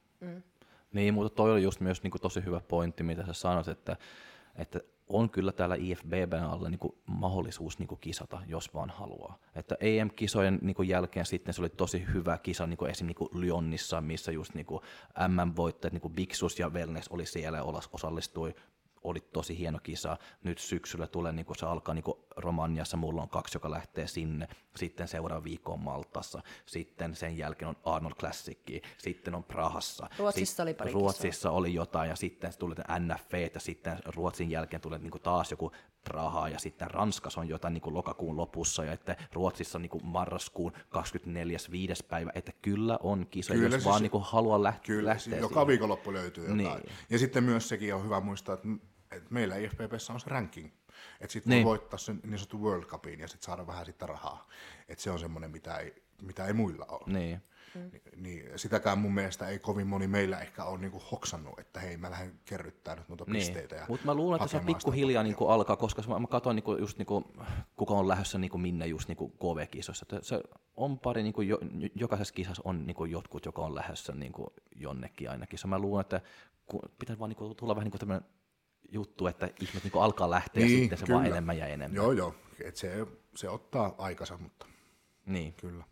S3: Niin, mutta toi oli just myös niin kuin tosi hyvä pointti, mitä sä sanoit, että, että on kyllä täällä IFBBn alla niin kuin mahdollisuus niin kuin kisata, jos vaan haluaa. Että EM-kisojen niin kuin jälkeen sitten se oli tosi hyvä kisa niin kuin esim. Niin kuin Lyonnissa, missä just niin MM-voittajat, niin Bixus ja Wellness oli siellä ja osallistui oli tosi hieno kisa. Nyt syksyllä tulee, niin kun se alkaa niin Romaniassa, mulla on kaksi, joka lähtee sinne. Sitten seuraava viikko on Maltassa. Sitten sen jälkeen on Arnold Classic. Sitten on Prahassa.
S1: Ruotsissa
S3: Sit-
S1: oli pari
S3: Ruotsissa oli jotain ja sitten tuli NFV ja sitten Ruotsin jälkeen tulee niin taas joku Praha ja sitten Ranskassa on jotain niin kuin lokakuun lopussa ja että Ruotsissa niin kuin marraskuun 24.5. päivä, että kyllä on kisa,
S2: Kyllä
S3: jos
S2: siis-
S3: vaan niin kuin haluaa lähteä,
S2: Kyllä,
S3: lähteä
S2: siis joka
S3: siihen.
S2: viikonloppu löytyy jotain.
S3: Niin.
S2: Ja sitten myös sekin on hyvä muistaa, että, että meillä IFPPssä on se ranking. Että sitten
S3: Niin.
S2: voi voittaa sen niin sanotun World Cupin ja sitten saada vähän sitä rahaa. Että se on semmoinen, mitä ei, mitä ei muilla ole.
S3: Niin.
S2: Ni- Niin, sitäkään mun mielestä ei kovin moni meillä ehkä ole niinku hoksannut, että hei mä lähden kerryttää nyt noita pisteitä. Ja
S3: Mutta Niin. mä luulen, että se pikkuhiljaa
S2: sitä
S3: niin kuin alkaa, koska mä, mä katsoin niin kuin, just niin kuin, kuka on lähdössä niin kuin minne just niin kuin KV-kisoissa. Että se on pari, niin kuin jo, jokaisessa kisassa on niin kuin jotkut, joka on lähdössä niin kuin jonnekin ainakin. So mä luulen, että pitää vaan niin kuin, tulla vähän niin kuin tämmöinen juttu, että ihmiset niin kuin alkaa lähteä ja sitten se vaan enemmän ja enemmän.
S2: Joo, joo. Et se, se ottaa aikansa, mutta
S3: Niin.
S2: kyllä.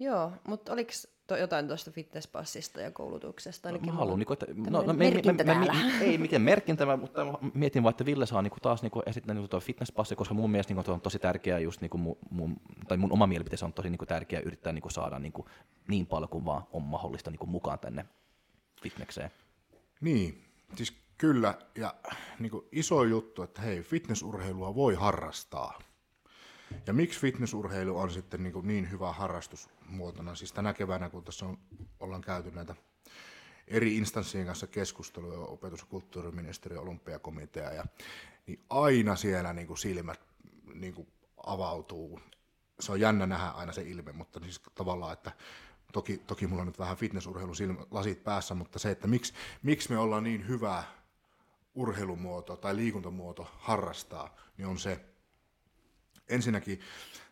S1: Joo, mutta oliko to, jotain tuosta fitnesspassista ja koulutuksesta? Ainakin
S3: Mä haluan, niin että,
S1: tämmönen merkintä
S3: mä,
S1: täällä.
S3: ei mikään merkintä, mä- mutta mä mietin vaan, että Ville saa niin kuin taas niin kuin esittää niin tuo fitnesspassi, koska mun mielestä niin kuin, on tosi tärkeää, just niin kuin mun, mun, tai mun oma mielipiteessä on tosi niin kuin, tärkeää yrittää niin kuin, saada niin, kuin, niin paljon kuin vaan on mahdollista niin kuin, mukaan tänne fitnekseen.
S2: Niin, siis kyllä, ja niin kuin iso juttu, että hei, fitnessurheilua voi harrastaa. Ja miksi fitnessurheilu on sitten niin, niin hyvä harrastusmuotona? Siis tänä keväänä, kun tässä on, ollaan käyty näitä eri instanssien kanssa keskustelua, opetus- ja kulttuuriministeriö, olympiakomitea, ja, niin aina siellä niin kuin silmät niin kuin avautuu. Se on jännä nähdä aina se ilme, mutta siis tavallaan, että toki, toki mulla on nyt vähän fitnessurheilun silmä, lasit päässä, mutta se, että miksi, miksi me ollaan niin hyvä urheilumuoto tai liikuntamuoto harrastaa, niin on se, ensinnäkin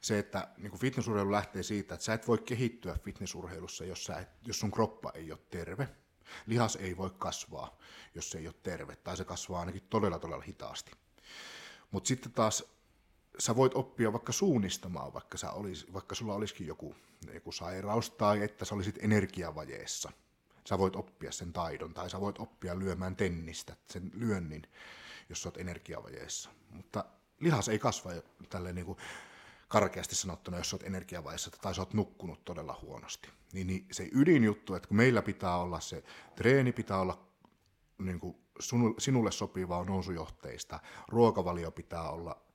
S2: se, että niin kuin fitnessurheilu lähtee siitä, että sä et voi kehittyä fitnessurheilussa, jos, sä et, jos sun kroppa ei ole terve. Lihas ei voi kasvaa, jos se ei ole terve, tai se kasvaa ainakin todella todella hitaasti. Mutta sitten taas sä voit oppia vaikka suunnistamaan, vaikka, sä olis, vaikka sulla olisikin joku, joku sairaus tai että sä olisit energiavajeessa. Sä voit oppia sen taidon tai sä voit oppia lyömään tennistä, sen lyönnin, jos sä oot energiavajeessa. Mutta lihas ei kasva tälleen niin kuin karkeasti sanottuna, jos olet energiavaiheessa tai sä oot nukkunut todella huonosti. Niin, niin se ydinjuttu, että kun meillä pitää olla se treeni, pitää olla niin kuin sinulle sopivaa nousujohteista, ruokavalio pitää olla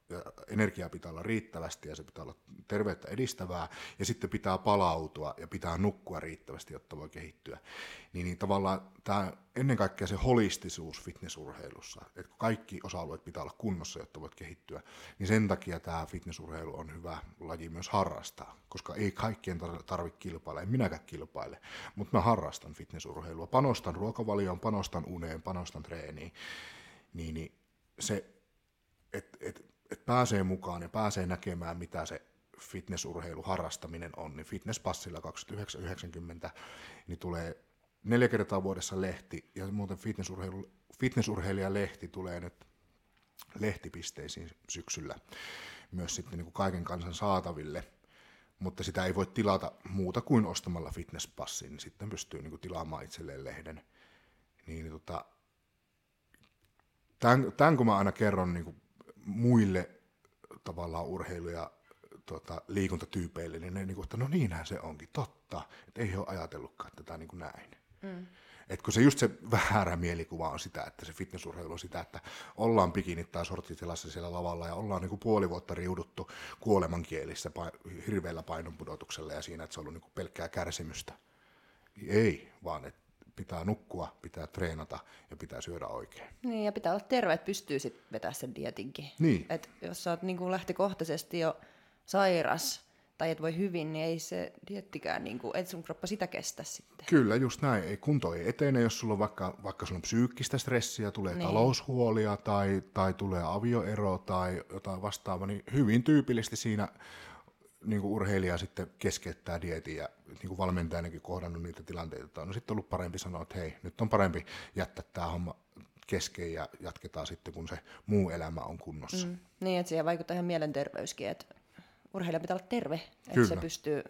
S2: energiaa pitää olla riittävästi ja se pitää olla terveyttä edistävää ja sitten pitää palautua ja pitää nukkua riittävästi, jotta voi kehittyä. Niin, niin tavallaan tämä ennen kaikkea se holistisuus fitnessurheilussa, että kaikki osa-alueet pitää olla kunnossa, jotta voit kehittyä, niin sen takia tämä fitnessurheilu on hyvä laji myös harrastaa, koska ei kaikkien tarvitse kilpailla, en minäkään kilpaile, mutta mä harrastan fitnessurheilua, panostan ruokavalioon, panostan uneen, panostan treeniin, niin, niin se, että et, että pääsee mukaan ja pääsee näkemään, mitä se fitnessurheilu harrastaminen on, niin Fitnesspassilla 2990 niin tulee neljä kertaa vuodessa lehti, ja muuten fitnessurheilu, fitnessurheilija-lehti tulee nyt lehtipisteisiin syksyllä myös sitten niin kuin kaiken kansan saataville, mutta sitä ei voi tilata muuta kuin ostamalla fitnesspassin, niin sitten pystyy niin kuin tilaamaan itselleen lehden. Niin, tota, tämän, tämän kun mä aina kerron niin kuin muille tavallaan urheilu- ja tota, liikuntatyypeille, niin ne niin kuin, että no niinhän se onkin, totta, että ei ole ajatellutkaan tätä niin kuin näin. Mm. Et kun se just se väärä mielikuva on sitä, että se fitnessurheilu on sitä, että ollaan pikinit tai sortitilassa siellä lavalla ja ollaan niin kuin puoli vuotta riuduttu kuolemankielissä hirveällä painonpudotuksella ja siinä, että se on ollut niin kuin pelkkää kärsimystä. Ei, vaan että pitää nukkua, pitää treenata ja pitää syödä oikein.
S1: Niin, ja pitää olla terve, että pystyy sitten vetämään sen dietinkin.
S2: Niin.
S1: Et jos sä oot niin lähtökohtaisesti jo sairas tai et voi hyvin, niin ei se diettikään, niin kuin, et sun kroppa sitä kestä sitten.
S2: Kyllä, just näin. Ei, kunto ei etene, jos sulla on vaikka, vaikka sulla on psyykkistä stressiä, tulee niin. taloushuolia tai, tai tulee avioero tai jotain vastaavaa, niin hyvin tyypillisesti siinä niin kuin urheilija sitten keskeyttää dietin ja niin kuin valmentaja ainakin kohdannut niitä tilanteita, että on sitten ollut parempi sanoa, että hei, nyt on parempi jättää tämä homma kesken ja jatketaan sitten, kun se muu elämä on kunnossa. Mm.
S1: Niin, että siihen vaikuttaa ihan mielenterveyskin, että urheilija pitää olla terve, että Kyllä. se pystyy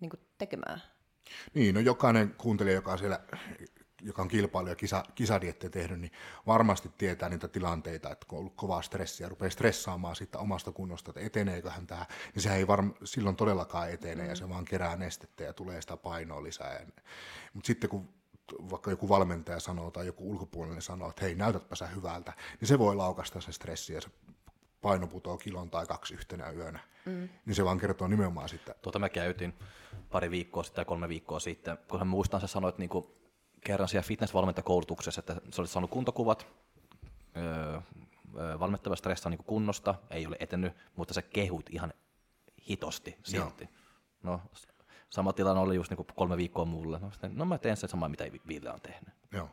S1: niin kuin, tekemään.
S2: Niin, no jokainen kuuntelija, joka siellä joka on kilpailu- ja kisa, kisadiettejä tehnyt, niin varmasti tietää niitä tilanteita, että kun on ollut kovaa stressiä, rupeaa stressaamaan siitä omasta kunnosta, että eteneeköhän tämä, niin se ei varm, silloin todellakaan etene, ja se vaan kerää nestettä ja tulee sitä painoa lisää. Mutta sitten kun vaikka joku valmentaja sanoo tai joku ulkopuolinen sanoo, että hei, näytätpä sä hyvältä, niin se voi laukasta se stressi ja se paino putoo kilon tai kaksi yhtenä yönä. Mm. Niin se vaan kertoo nimenomaan sitä.
S3: Tuota mä käytin pari viikkoa sitten tai kolme viikkoa sitten, kun hän muistan, sä sanoit niin kuin kerran siellä fitnessvalmentajakoulutuksessa, että se oli saanut kuntokuvat, öö, valmettava stressa niin kunnosta, ei ole etennyt, mutta se kehut ihan hitosti silti. No, sama tilanne oli just niin kolme viikkoa mulle. No, sitten, no mä teen sen samaa, mitä Ville on tehnyt.
S2: Joo.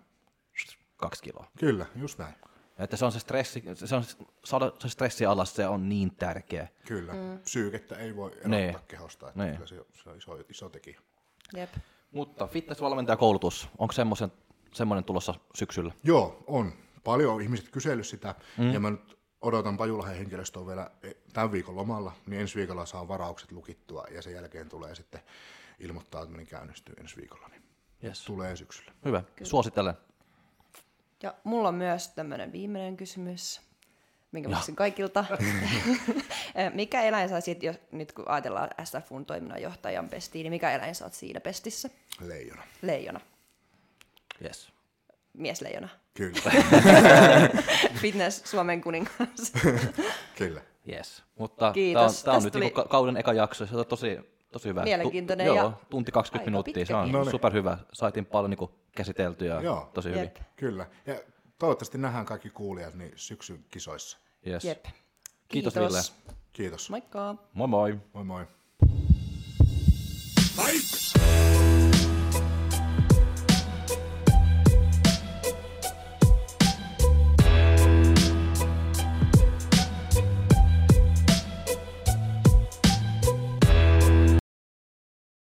S3: Kaksi kiloa.
S2: Kyllä, just näin.
S3: Että se on se stressi, se on saada se stressi alas, se on niin tärkeä.
S2: Kyllä, mm. psyykettä ei voi erottaa nee. kehosta, että nee. kyllä se, se on iso, iso tekijä.
S1: Jep.
S3: Mutta fitnessvalmentajakoulutus, onko semmoisen, semmoinen tulossa syksyllä?
S2: Joo, on. Paljon on ihmiset kysellyt sitä, mm. ja mä nyt odotan Pajulahen henkilöstöä vielä e, tämän viikon lomalla, niin ensi viikolla saa varaukset lukittua, ja sen jälkeen tulee sitten ilmoittautuminen käynnistyy ensi viikolla, niin yes. tulee syksyllä.
S3: Hyvä, Kyllä. suosittelen.
S1: Ja mulla on myös tämmöinen viimeinen kysymys, minkä maksin kaikilta. Eh, mikä eläin sä sit, jos, nyt kun ajatellaan SFUn toiminnanjohtajan pestiin, niin mikä eläin sä oot siinä pestissä?
S2: Leijona.
S1: Leijona.
S3: Yes.
S1: Miesleijona.
S2: Kyllä.
S1: Fitness Suomen kuningas.
S2: Kyllä.
S3: Yes. Mutta
S1: Kiitos.
S3: Tämä on, nyt niinku
S1: tuli...
S3: kauden eka jakso, se on tosi, tosi hyvä.
S1: Mielenkiintoinen.
S3: Tu-
S1: ja
S3: joo, tunti 20 minuuttia, se on
S2: no niin.
S3: superhyvä. Saitin paljon niin käsiteltyä,
S2: joo.
S3: tosi
S1: Jep. hyvin.
S2: Kyllä. Ja toivottavasti nähdään kaikki kuulijat niin syksyn kisoissa.
S3: Yes.
S1: Jep.
S3: Kiitos, Kiitos Ville.
S2: Kiitos.
S1: Moikka.
S3: Moi moi.
S2: Moi moi.
S4: Fight!